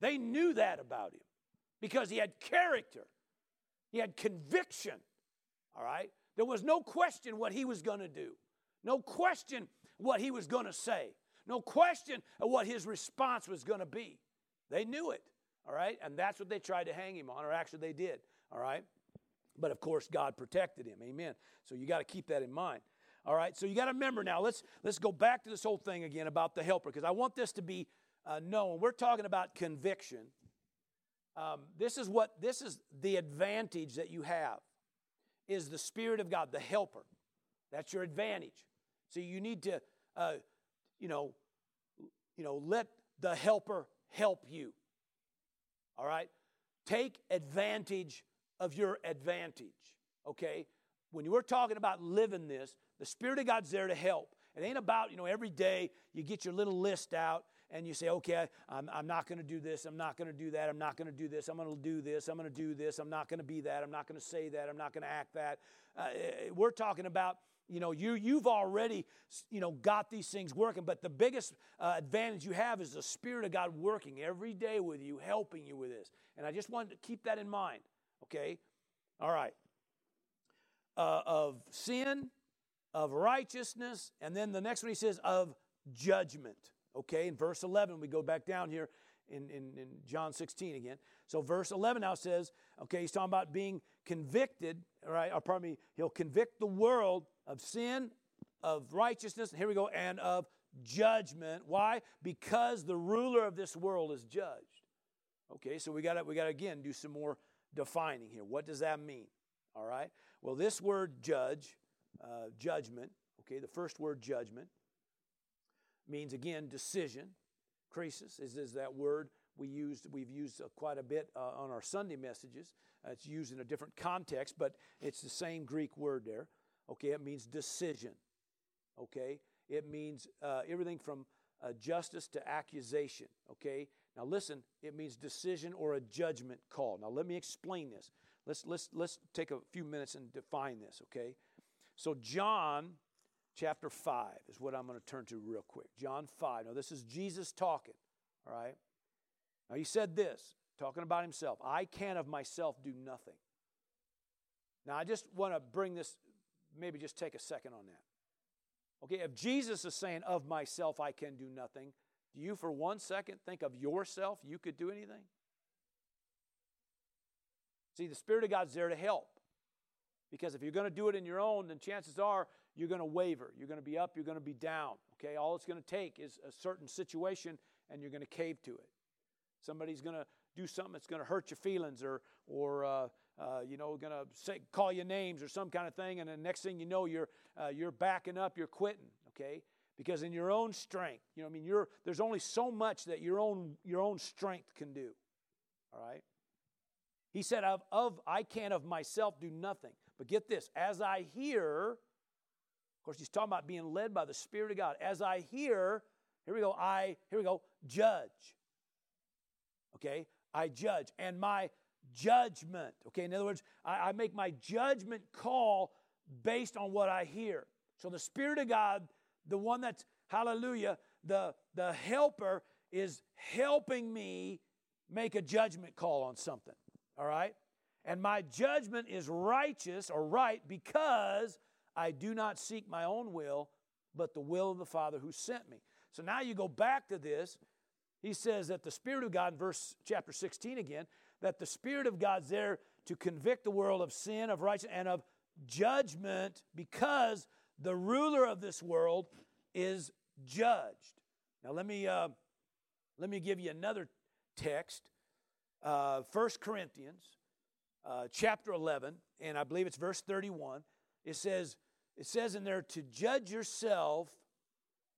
They knew that about him because he had character, he had conviction. All right? There was no question what he was going to do, no question what he was going to say, no question of what his response was going to be. They knew it. All right? And that's what they tried to hang him on, or actually they did. All right? But of course, God protected him. Amen. So you got to keep that in mind. All right, so you got to remember now. Let's let's go back to this whole thing again about the helper because I want this to be uh, known. We're talking about conviction. Um, this is what this is the advantage that you have is the Spirit of God, the helper. That's your advantage. So you need to, uh, you know, you know, let the helper help you. All right, take advantage of your advantage, okay? When you are talking about living this, the Spirit of God's there to help. It ain't about, you know, every day you get your little list out and you say, okay, I'm, I'm not going to do this, I'm not going to do that, I'm not going to do this, I'm going to do this, I'm going to do this, I'm not going to be that, I'm not going to say that, I'm not going to act that. Uh, we're talking about you know you you've already you know got these things working but the biggest uh, advantage you have is the spirit of god working every day with you helping you with this. And i just wanted to keep that in mind okay? All right. Uh, of sin of righteousness and then the next one he says of judgment okay? In verse 11 we go back down here in, in, in john 16 again. So verse 11 now says okay he's talking about being convicted right? Or pardon me he'll convict the world of sin, of righteousness, here we go, and of judgment. Why? Because the ruler of this world is judged. Okay, so we got we got to again do some more defining here. What does that mean? All right. Well, this word judge, uh, judgment. Okay, the first word judgment means again decision. Krisis is, is that word we used. We've used uh, quite a bit uh, on our Sunday messages. Uh, it's used in a different context, but it's the same Greek word there. Okay, it means decision. Okay, it means uh, everything from uh, justice to accusation. Okay, now listen, it means decision or a judgment call. Now let me explain this. Let's let's let's take a few minutes and define this. Okay, so John chapter five is what I'm going to turn to real quick. John five. Now this is Jesus talking. All right. Now he said this, talking about himself. I can of myself do nothing. Now I just want to bring this maybe just take a second on that. Okay, if Jesus is saying, Of myself I can do nothing, do you for one second think of yourself you could do anything? See, the Spirit of God's there to help. Because if you're going to do it in your own, then chances are you're going to waver. You're going to be up, you're going to be down. Okay, all it's going to take is a certain situation and you're going to cave to it. Somebody's going to do something that's going to hurt your feelings or, or uh, uh, you know, going to say, call you names or some kind of thing, and the next thing you know, you're, uh, you're backing up, you're quitting, okay? Because in your own strength, you know, I mean, you're, there's only so much that your own, your own strength can do, all right? He said, of, of I can of myself do nothing. But get this, as I hear, of course, he's talking about being led by the Spirit of God. As I hear, here we go, I, here we go, judge. Okay? I judge. And my judgment. Okay, in other words, I, I make my judgment call based on what I hear. So the Spirit of God, the one that's, hallelujah, the, the helper is helping me make a judgment call on something. All right? And my judgment is righteous or right because I do not seek my own will, but the will of the Father who sent me. So now you go back to this. He says that the Spirit of God, in verse chapter 16 again, that the Spirit of God's there to convict the world of sin, of righteousness, and of judgment because the ruler of this world is judged. Now, let me, uh, let me give you another text uh, 1 Corinthians uh, chapter 11, and I believe it's verse 31. It says, it says in there to judge yourself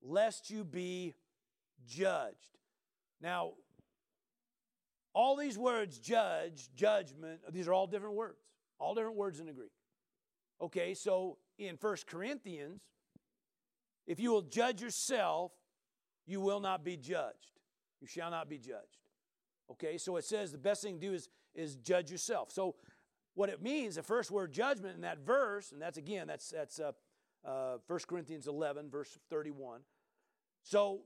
lest you be judged. Now, all these words, judge, judgment, these are all different words, all different words in the Greek. Okay, so in First Corinthians, if you will judge yourself, you will not be judged. You shall not be judged. Okay, so it says the best thing to do is, is judge yourself. So what it means, the first word judgment in that verse, and that's again, that's, that's uh, uh, 1 Corinthians 11, verse 31. So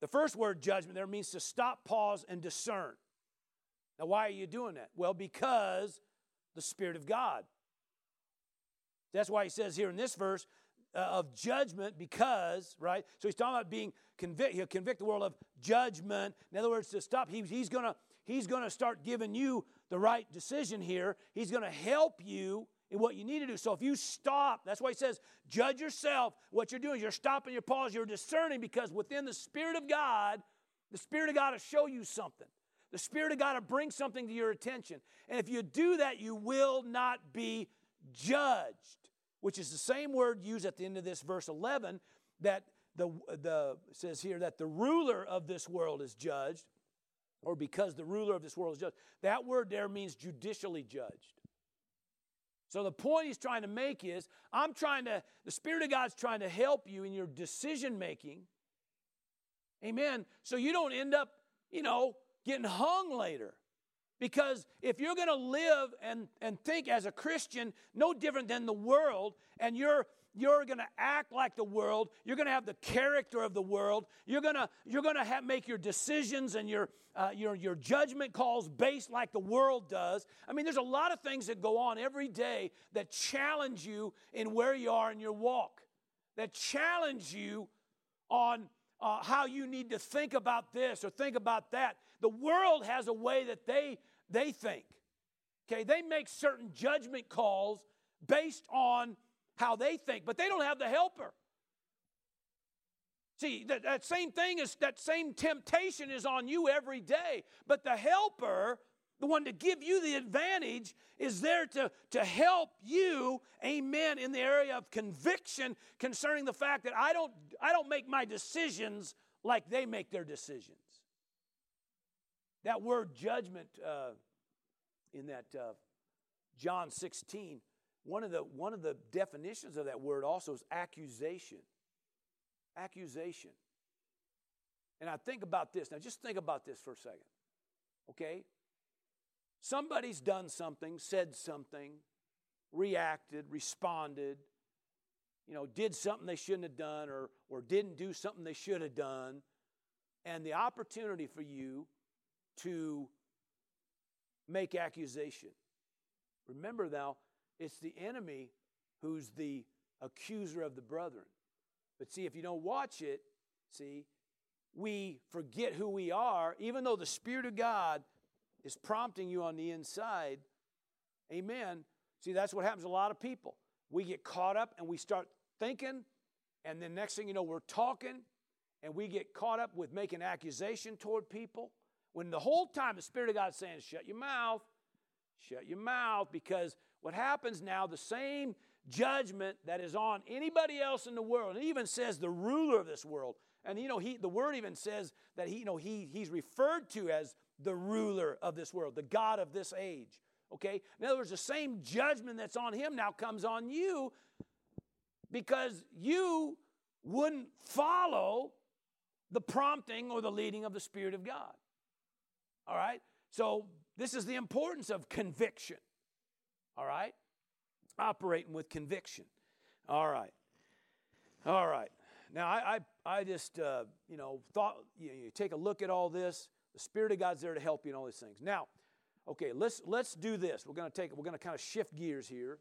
the first word judgment there means to stop, pause, and discern. Now, why are you doing that? Well, because the Spirit of God. That's why he says here in this verse uh, of judgment, because, right? So he's talking about being convict. He'll convict the world of judgment. In other words, to stop, he, he's gonna he's gonna start giving you the right decision here. He's gonna help you in what you need to do. So if you stop, that's why he says, judge yourself. What you're doing you're stopping your pause, you're discerning because within the Spirit of God, the Spirit of God will show you something. The Spirit of God will bring something to your attention. And if you do that, you will not be judged, which is the same word used at the end of this verse 11 that the, the says here that the ruler of this world is judged, or because the ruler of this world is judged. That word there means judicially judged. So the point he's trying to make is I'm trying to, the Spirit of God's trying to help you in your decision making. Amen. So you don't end up, you know, getting hung later. Because if you're going to live and, and think as a Christian no different than the world, and you're you're going to act like the world you're going to have the character of the world you're going to you're going to make your decisions and your uh, your your judgment calls based like the world does i mean there's a lot of things that go on every day that challenge you in where you are in your walk that challenge you on uh, how you need to think about this or think about that. The world has a way that they, they think. Okay, they make certain judgment calls based on how they think, but they don't have the helper. See, that, that same thing is that same temptation is on you every day, but the helper the one to give you the advantage is there to, to help you, amen, in the area of conviction concerning the fact that I don't, I don't make my decisions like they make their decisions. That word judgment uh, in that uh, John 16, one of, the, one of the definitions of that word also is accusation. Accusation. And I think about this. Now, just think about this for a second. Okay? Somebody's done something, said something, reacted, responded, you know, did something they shouldn't have done or, or didn't do something they should have done. And the opportunity for you to make accusation. Remember now, it's the enemy who's the accuser of the brethren. But see, if you don't watch it, see, we forget who we are, even though the Spirit of God is prompting you on the inside, amen. See, that's what happens to a lot of people. We get caught up and we start thinking, and then next thing you know, we're talking, and we get caught up with making accusation toward people. When the whole time the Spirit of God is saying, shut your mouth, shut your mouth, because what happens now, the same judgment that is on anybody else in the world, and it even says the ruler of this world. And you know, he the word even says that he, you know, he he's referred to as the ruler of this world, the God of this age. Okay? In other words, the same judgment that's on him now comes on you because you wouldn't follow the prompting or the leading of the Spirit of God. All right? So, this is the importance of conviction. All right? Operating with conviction. All right. All right. Now, I, I, I just, uh, you know, thought, you, know, you take a look at all this. The Spirit of God's there to help you in all these things. Now, okay, let's let's do this. We're going to take we're going to kind of shift gears here,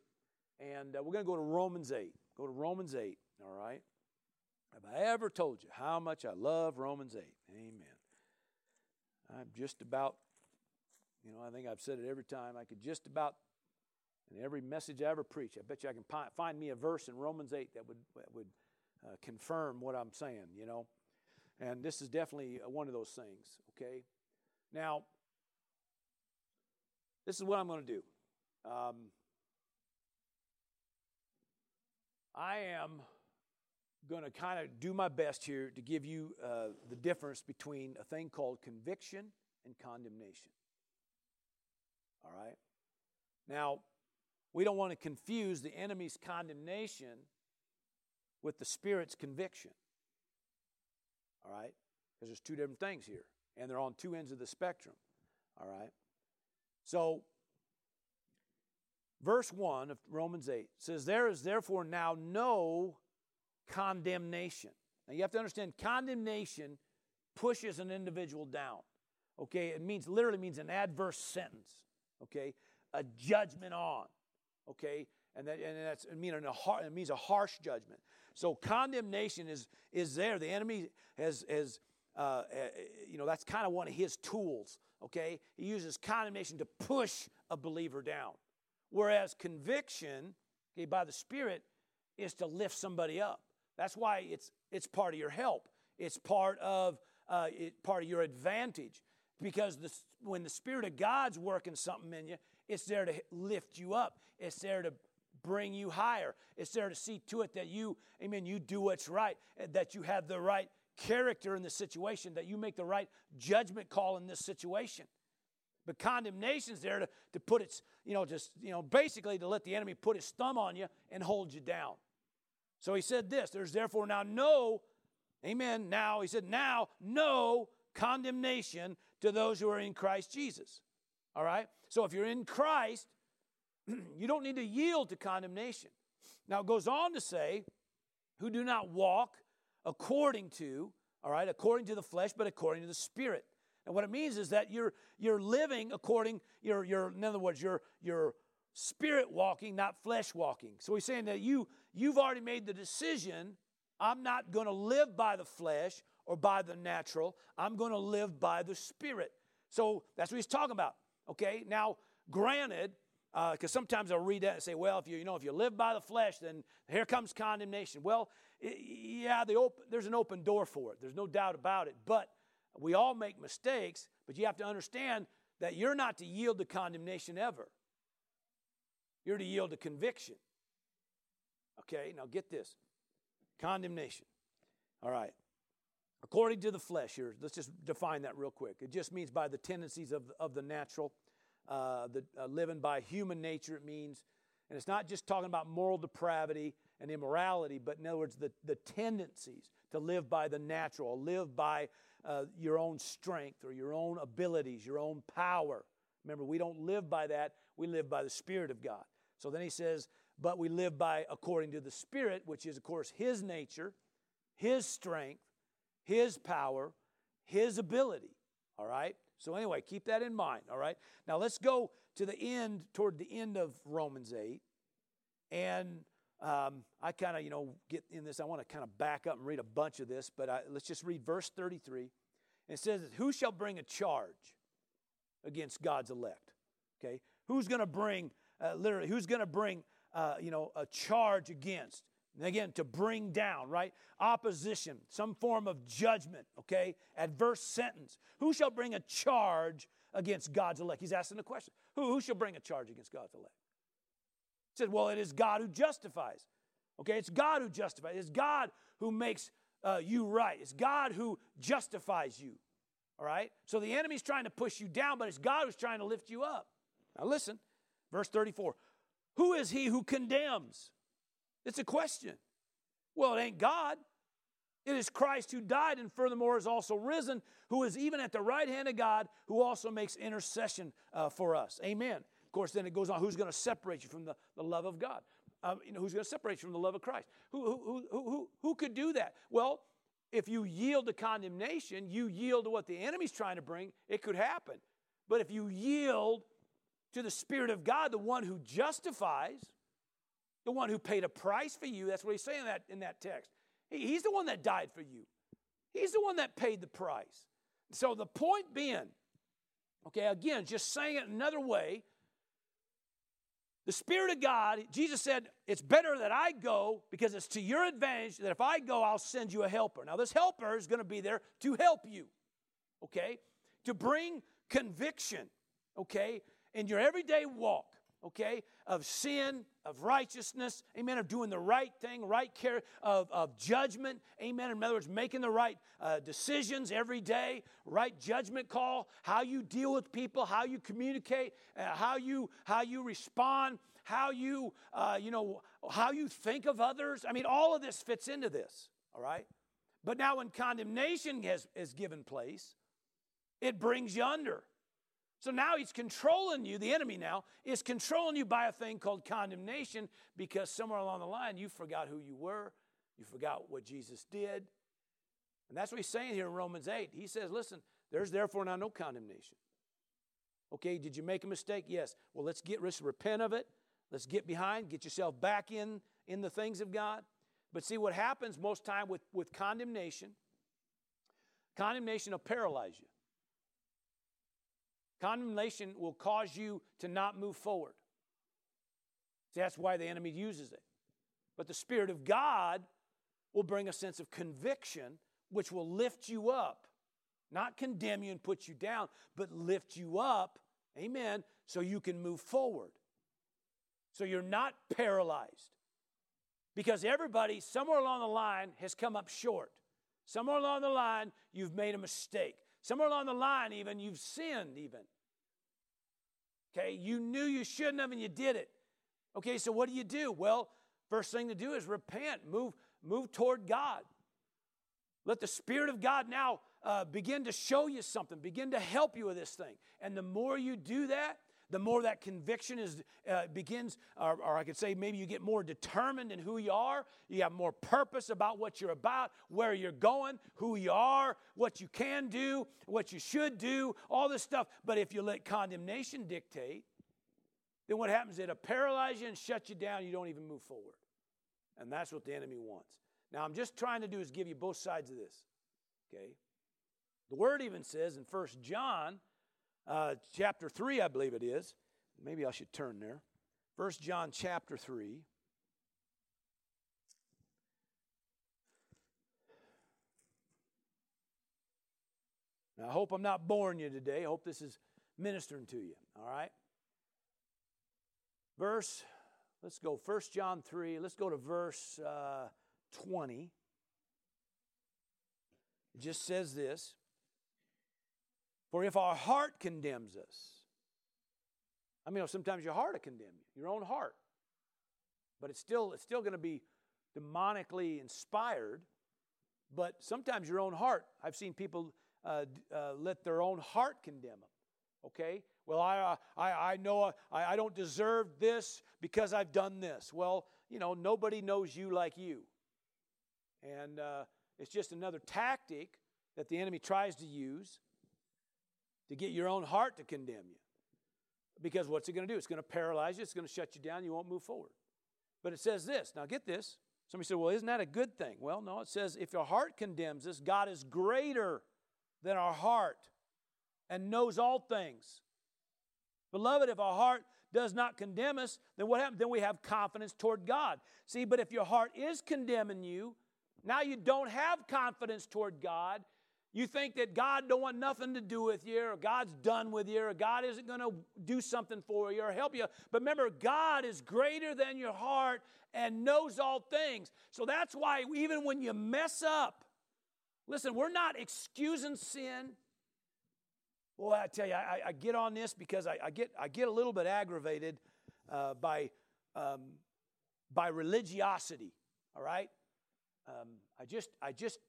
and uh, we're going to go to Romans eight. Go to Romans eight. All right. Have I ever told you how much I love Romans eight? Amen. I'm just about, you know, I think I've said it every time. I could just about in every message I ever preach. I bet you I can find me a verse in Romans 8 that would, that would uh, confirm what I'm saying, you know. And this is definitely one of those things, okay? Now, this is what I'm going to do. Um, I am going to kind of do my best here to give you uh, the difference between a thing called conviction and condemnation. All right? Now, we don't want to confuse the enemy's condemnation with the Spirit's conviction. All right? Because there's two different things here, and they're on two ends of the spectrum. All right? So, verse 1 of Romans 8 says, There is therefore now no condemnation. Now, you have to understand, condemnation pushes an individual down. Okay? It means, literally means an adverse sentence. Okay? A judgment on. Okay? And, that, and that's, it, mean a, it means a harsh judgment. So condemnation is, is there. The enemy has, has uh, uh, you know, that's kind of one of his tools, okay? He uses condemnation to push a believer down. Whereas conviction, okay, by the Spirit, is to lift somebody up. That's why it's, it's part of your help. It's part of, uh, it, part of your advantage. Because the, when the Spirit of God's working something in you, it's there to lift you up. It's there to bring you higher. It's there to see to it that you, amen, you do what's right, eh, that you have the right character in the situation, that you make the right judgment call in this situation. But condemnation's there to, to put its, you know, just, you know, basically to let the enemy put his thumb on you and hold you down. So he said this there's therefore now no, amen, now, he said, now no condemnation to those who are in Christ Jesus. All right? So if you're in Christ, you don't need to yield to condemnation. Now it goes on to say, who do not walk according to, all right, according to the flesh, but according to the Spirit. And what it means is that you're you're living according, you're, you're in other words, you're you're spirit walking, not flesh walking. So he's saying that you you've already made the decision, I'm not to live by the flesh or by the natural. I'm to live by the spirit. So that's what he's talking about. Okay? Now, granted, because uh, sometimes I'll read that and say, well, if you, you know, if you live by the flesh, then here comes condemnation. Well, it, yeah, the op- there's an open door for it. There's no doubt about it. But we all make mistakes, but you have to understand that you're not to yield to condemnation ever. You're to yield to conviction. Okay, now get this condemnation. All right. According to the flesh, here, let's just define that real quick. It just means by the tendencies of, of the natural uh, the, uh, living by human nature, it means. And it's not just talking about moral depravity and immorality, but in other words, the, the tendencies to live by the natural, live by uh, your own strength or your own abilities, your own power. Remember, we don't live by that, we live by the Spirit of God. So then he says, but we live by according to the Spirit, which is, of course, His nature, His strength, His power, His ability. All right? So, anyway, keep that in mind, all right? Now, let's go to the end, toward the end of Romans 8. And um, I kind of, you know, get in this. I want to kind of back up and read a bunch of this, but I, let's just read verse 33. it says, Who shall bring a charge against God's elect? Okay? Who's going to bring, uh, literally, who's going to bring, uh, you know, a charge against? And again, to bring down, right? Opposition, some form of judgment, okay? Adverse sentence. Who shall bring a charge against God's elect? He's asking the question. Who, who shall bring a charge against God's elect? He said, well, it is God who justifies. Okay, it's God who justifies. It's God who makes uh, you right. It's God who justifies you. All right? So the enemy's trying to push you down, but it's God who's trying to lift you up. Now listen, verse 34. Who is he who condemns? It's a question. Well, it ain't God. It is Christ who died and furthermore is also risen, who is even at the right hand of God, who also makes intercession uh, for us. Amen. Of course, then it goes on who's going to separate you from the, the love of God? Um, you know, who's going to separate you from the love of Christ? Who, who, who, who, who could do that? Well, if you yield to condemnation, you yield to what the enemy's trying to bring, it could happen. But if you yield to the Spirit of God, the one who justifies, the one who paid a price for you. That's what he's saying in that, in that text. He, he's the one that died for you, he's the one that paid the price. So the point being, okay, again, just saying it another way, the Spirit of God, Jesus said, it's better that I go because it's to your advantage that if I go, I'll send you a helper. Now, this helper is going to be there to help you, okay? To bring conviction, okay, in your everyday walk okay, of sin, of righteousness, amen, of doing the right thing, right care, of, of judgment, amen. In other words, making the right uh, decisions every day, right judgment call, how you deal with people, how you communicate, uh, how you how you respond, how you uh, you know how you think of others. I mean, all of this fits into this, all right. But now, when condemnation has, has given place, it brings you under. So now he's controlling you, the enemy now is controlling you by a thing called condemnation because somewhere along the line you forgot who you were, you forgot what Jesus did. And that's what he's saying here in Romans 8. He says, listen, there's therefore now no condemnation. Okay, did you make a mistake? Yes. Well, let's get let's repent of it. Let's get behind, get yourself back in in the things of God. But see what happens most time with, with condemnation, condemnation will paralyze you. Condemnation will cause you to not move forward. See, that's why the enemy uses it. But the Spirit of God will bring a sense of conviction, which will lift you up, not condemn you and put you down, but lift you up, amen, so you can move forward. So you're not paralyzed. Because everybody, somewhere along the line, has come up short. Somewhere along the line, you've made a mistake. Somewhere along the line, even, you've sinned, even. Okay, you knew you shouldn't have and you did it. Okay, so what do you do? Well, first thing to do is repent, move, move toward God. Let the Spirit of God now uh, begin to show you something, begin to help you with this thing. And the more you do that, the more that conviction is uh, begins, or, or, I could say maybe you get more determined in who you are. You have more purpose about what you're about, where you're going, who you are, what you can do, what you should do, all this stuff. But if you let condemnation dictate, then what happens? It'll paralyze you and shut you down. You don't even move forward. And that's what the enemy wants. Now, I'm just trying to do is give you both sides of this. Okay? The word even says in First John uh, chapter 3, I believe it is. Maybe I should turn there. First John chapter 3. Now, I hope I'm not boring you today. I hope this is ministering to you. All right? Verse, let's go. First John 3. Let's go to verse uh, 20. It just says this for if our heart condemns us, I mean, sometimes your heart will condemn you, your own heart. But it's still, it's still going to be demonically inspired. But sometimes your own heart, I've seen people uh, uh, let their own heart condemn them. Okay? Well, I, uh, I, I know uh, I, I don't deserve this because I've done this. Well, you know, nobody knows you like you. And uh, it's just another tactic that the enemy tries to use to get your own heart to condemn you. Because what's it going to do? It's going to paralyze you, it's going to shut you down, you won't move forward. But it says this. Now get this. Somebody said, well, isn't that a good thing? Well, no, it says if your heart condemns us, God is greater than our heart and knows all things. Beloved, if our heart does not condemn us, then what happens? Then we have confidence toward God. See, but if your heart is condemning you, now you don't have confidence toward God you think that God don't want nothing to do with you, or God's done with you, or God isn't going to do something for you or help you. But remember, God is greater than your heart and knows all things. So that's why even when you mess up, listen, we're not excusing sin. Boy, I tell you, I, I get on this because I, I, get, I get a little bit aggravated uh, by, um, by religiosity, all right? Um, I just, I just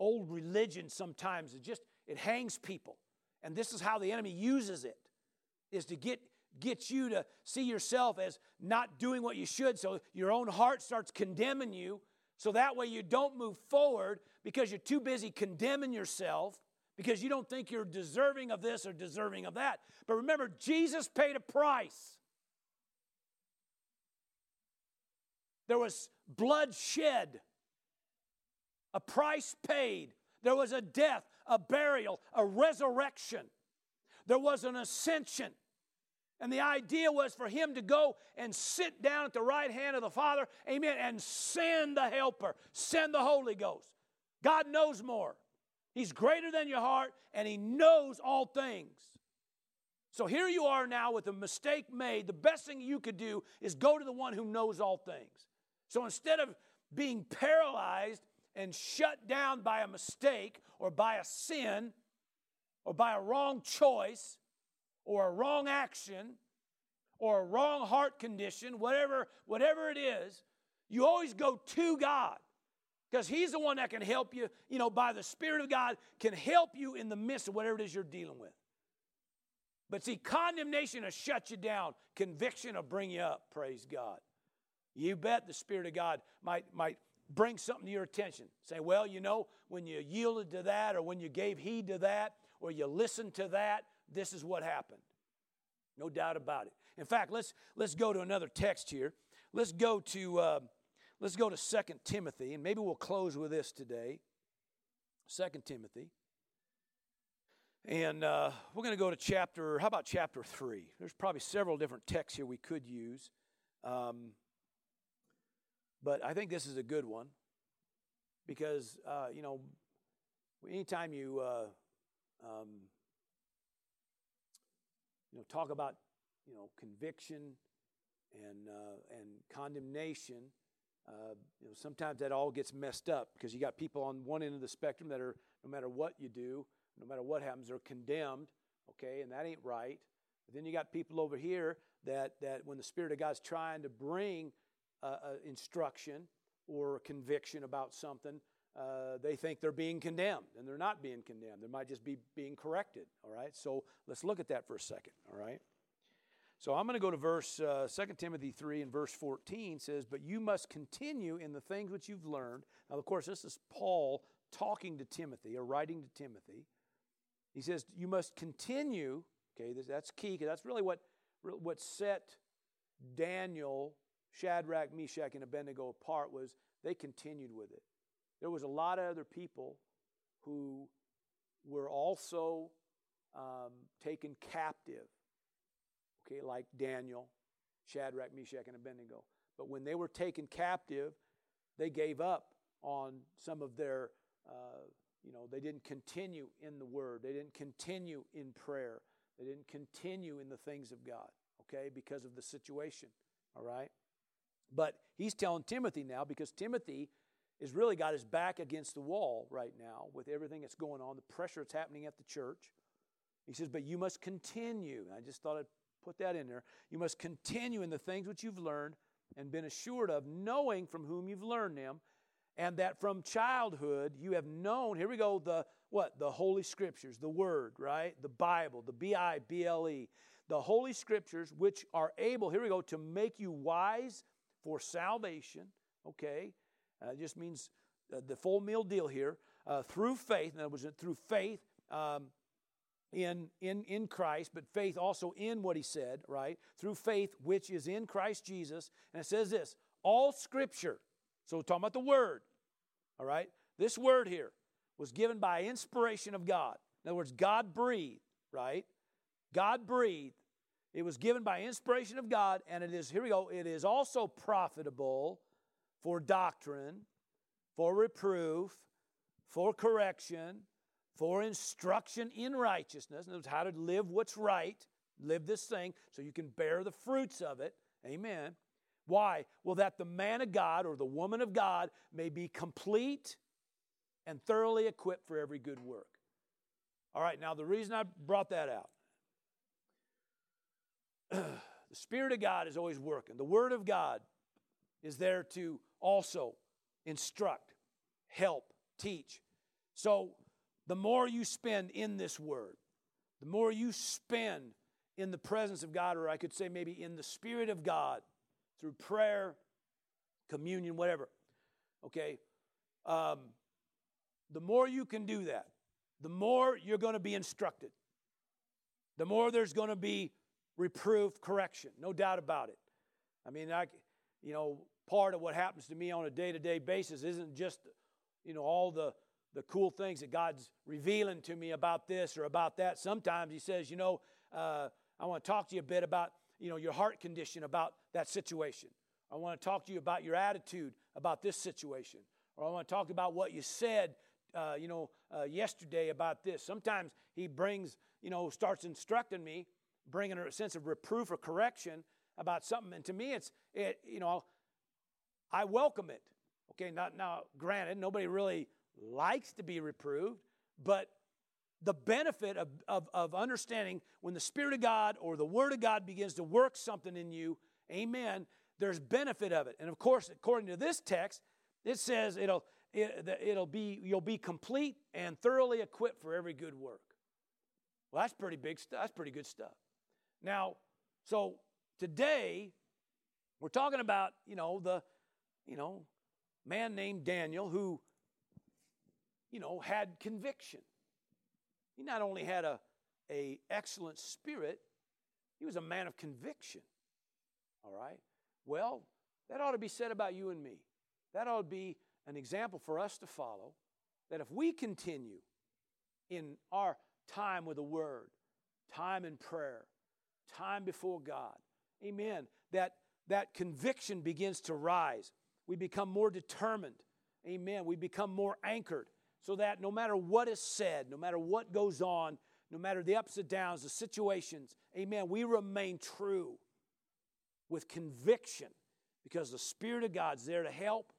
old religion sometimes it just it hangs people. And this is how the enemy uses it is to get get you to see yourself as not doing what you should so your own heart starts condemning you so that way you don't move forward because you're too busy condemning yourself because you don't think you're deserving of this or deserving of that. But remember jesus paid a price. There was blood shed a price paid. There was a death, a burial, a resurrection. There was an ascension. And the idea was for him to go and sit down at the right hand of the Father, amen, and send the Helper, send the Holy Ghost. God knows more. He's greater than your heart, and He knows all things. So here you are now with a mistake made. The best thing you could do is go to the one who knows all things. So instead of being paralyzed and shut down by a mistake or by a sin or by a wrong choice or a wrong action or a wrong heart condition, whatever, whatever it is, you always go to God because He's the one that can help you, you know, by the Spirit of God, can help you in the midst of whatever it is you're dealing with. But see, condemnation will shut you down, conviction will bring you up, praise God. You bet the Spirit of God might, might bring something to your attention. Say, well, you know, when you yielded to that, or when you gave heed to that, or you listened to that, this is what happened. No doubt about it. In fact, let's let's go to another text here. Let's go to uh, let's go to Second Timothy, and maybe we'll close with this today. Second Timothy. And uh, we're going to go to chapter, how about chapter 3? There's probably several different texts here we could use. Um, but I think this is a good one because, uh, you know, anytime you, uh, um, you know, talk about, you know, conviction and, uh, and condemnation, uh, you know, sometimes that all gets messed up because you got people on one end of the spectrum that are, no matter what you do, no matter what happens, they're condemned, okay, and that ain't right. But then you got people over here that, that when the Spirit of God's trying to bring uh, uh, instruction or conviction about something, uh, they think they're being condemned, and they're not being condemned. They might just be being corrected. All right, so let's look at that for a second. All right, so I'm going to go to verse uh, 2 Timothy 3 and verse 14 says, But you must continue in the things which you've learned. Now, of course, this is Paul talking to Timothy or writing to Timothy. He says, You must continue. Okay, that's key because that's really what, what set Daniel, Shadrach, Meshach, and Abednego apart was they continued with it. There was a lot of other people who were also um, taken captive, okay, like Daniel, Shadrach, Meshach, and Abednego. But when they were taken captive, they gave up on some of their, uh, you know, they didn't continue in the Word, they didn't continue in prayer, they didn't continue in the things of God, okay, because of the situation, all right? But he's telling Timothy now because Timothy has really got his back against the wall right now with everything that's going on, the pressure that's happening at the church. He says, But you must continue. I just thought I'd put that in there. You must continue in the things which you've learned and been assured of, knowing from whom you've learned them, and that from childhood you have known, here we go, the what? The Holy Scriptures, the Word, right? The Bible, the B I B L E. The Holy Scriptures, which are able, here we go, to make you wise for salvation, okay? Uh, it just means uh, the full meal deal here. Uh, through faith, in other words, through faith um, in, in, in Christ, but faith also in what he said, right? Through faith which is in Christ Jesus. And it says this all scripture, so we're talking about the word, all right? This word here was given by inspiration of God. In other words, God breathed, right? God breathed. It was given by inspiration of God, and it is, here we go, it is also profitable for doctrine, for reproof, for correction, for instruction in righteousness. And how to live what's right, live this thing so you can bear the fruits of it. Amen. Why? Well, that the man of God or the woman of God may be complete and thoroughly equipped for every good work. All right, now the reason I brought that out the Spirit of God is always working. The Word of God is there to also instruct, help, teach. So the more you spend in this word, the more you spend in the presence of God, or I could say maybe in the Spirit of God through prayer, communion, whatever, okay, um, the more you can do that, the more you're going to be instructed, the more there's going to be reproof, correction, no doubt about it. I mean, I, you know, part of what happens to me on a day to day basis isn't just, you know, all the, the cool things that God's revealing to me about this or about that. Sometimes He says, you know, uh, I want to talk to you a bit about, you know, your heart condition about that situation. I want to talk to you about your attitude about this situation. Or I want to talk about what you said, uh, you know, uh, yesterday about this. Sometimes He brings, you know, starts instructing me, bringing a sense of reproof or correction about something. And to me, it's, it, you know, I welcome it. Okay, not now, granted, nobody really likes to be reproved, but the benefit of, of, of understanding when the Spirit of God or the Word of God begins to work something in you, amen, there's benefit of it. And of course, according to this text, it says it'll, it, it'll be, you'll be complete and thoroughly equipped for every good work. Well, that's pretty big stuff. That's pretty good stuff. Now, so today, we're talking about, you know, the, you know, man named Daniel who, you know, had conviction. He not only had a, a excellent spirit, he was a man of conviction. All right? Well, that ought to be said about you and me. That ought to be an example for us to follow. That if we continue in our time with the Word, time in prayer, time before God, amen, that, that conviction begins to rise. We become more determined. Amen. We become more anchored so that no matter what is said, no matter what goes on, no matter the ups and downs, the situations, amen, we remain true with conviction because the Spirit of God's there to help.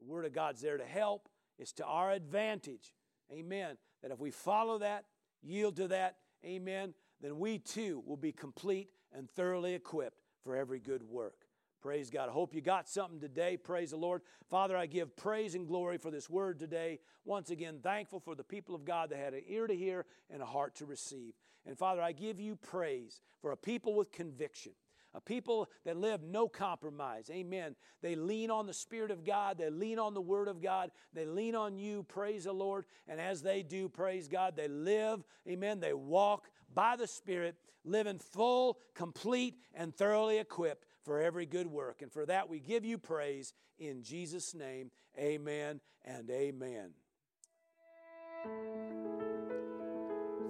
The Word of God's there to help. It's to our advantage. Amen. That if we follow that, yield to that, amen, then we too will be complete and thoroughly equipped for every good work. Praise God. I hope you got something today. Praise the Lord. Father, I give praise and glory for this word today. Once again, thankful for the people of God that had an ear to hear and a heart to receive. And Father, I give you praise for a people with conviction. A people that live no compromise. Amen. They lean on the Spirit of God. They lean on the Word of God. They lean on you. Praise the Lord. And as they do, praise God, they live. Amen. They walk by the Spirit, living full, complete, and thoroughly equipped for every good work. And for that we give you praise in Jesus' name. Amen and amen.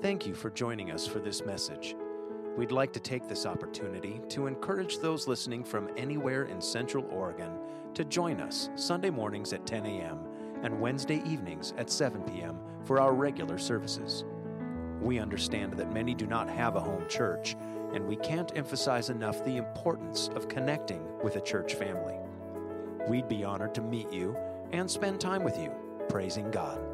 Thank you for joining us for this message. We'd like to take this opportunity to encourage those listening from anywhere in Central Oregon to join us Sunday mornings at 10 a.m. and Wednesday evenings at 7 p.m. for our regular services. We understand that many do not have a home church and we can't emphasize enough the importance of connecting with a church family. We'd be honored to meet you and spend time with you, praising God.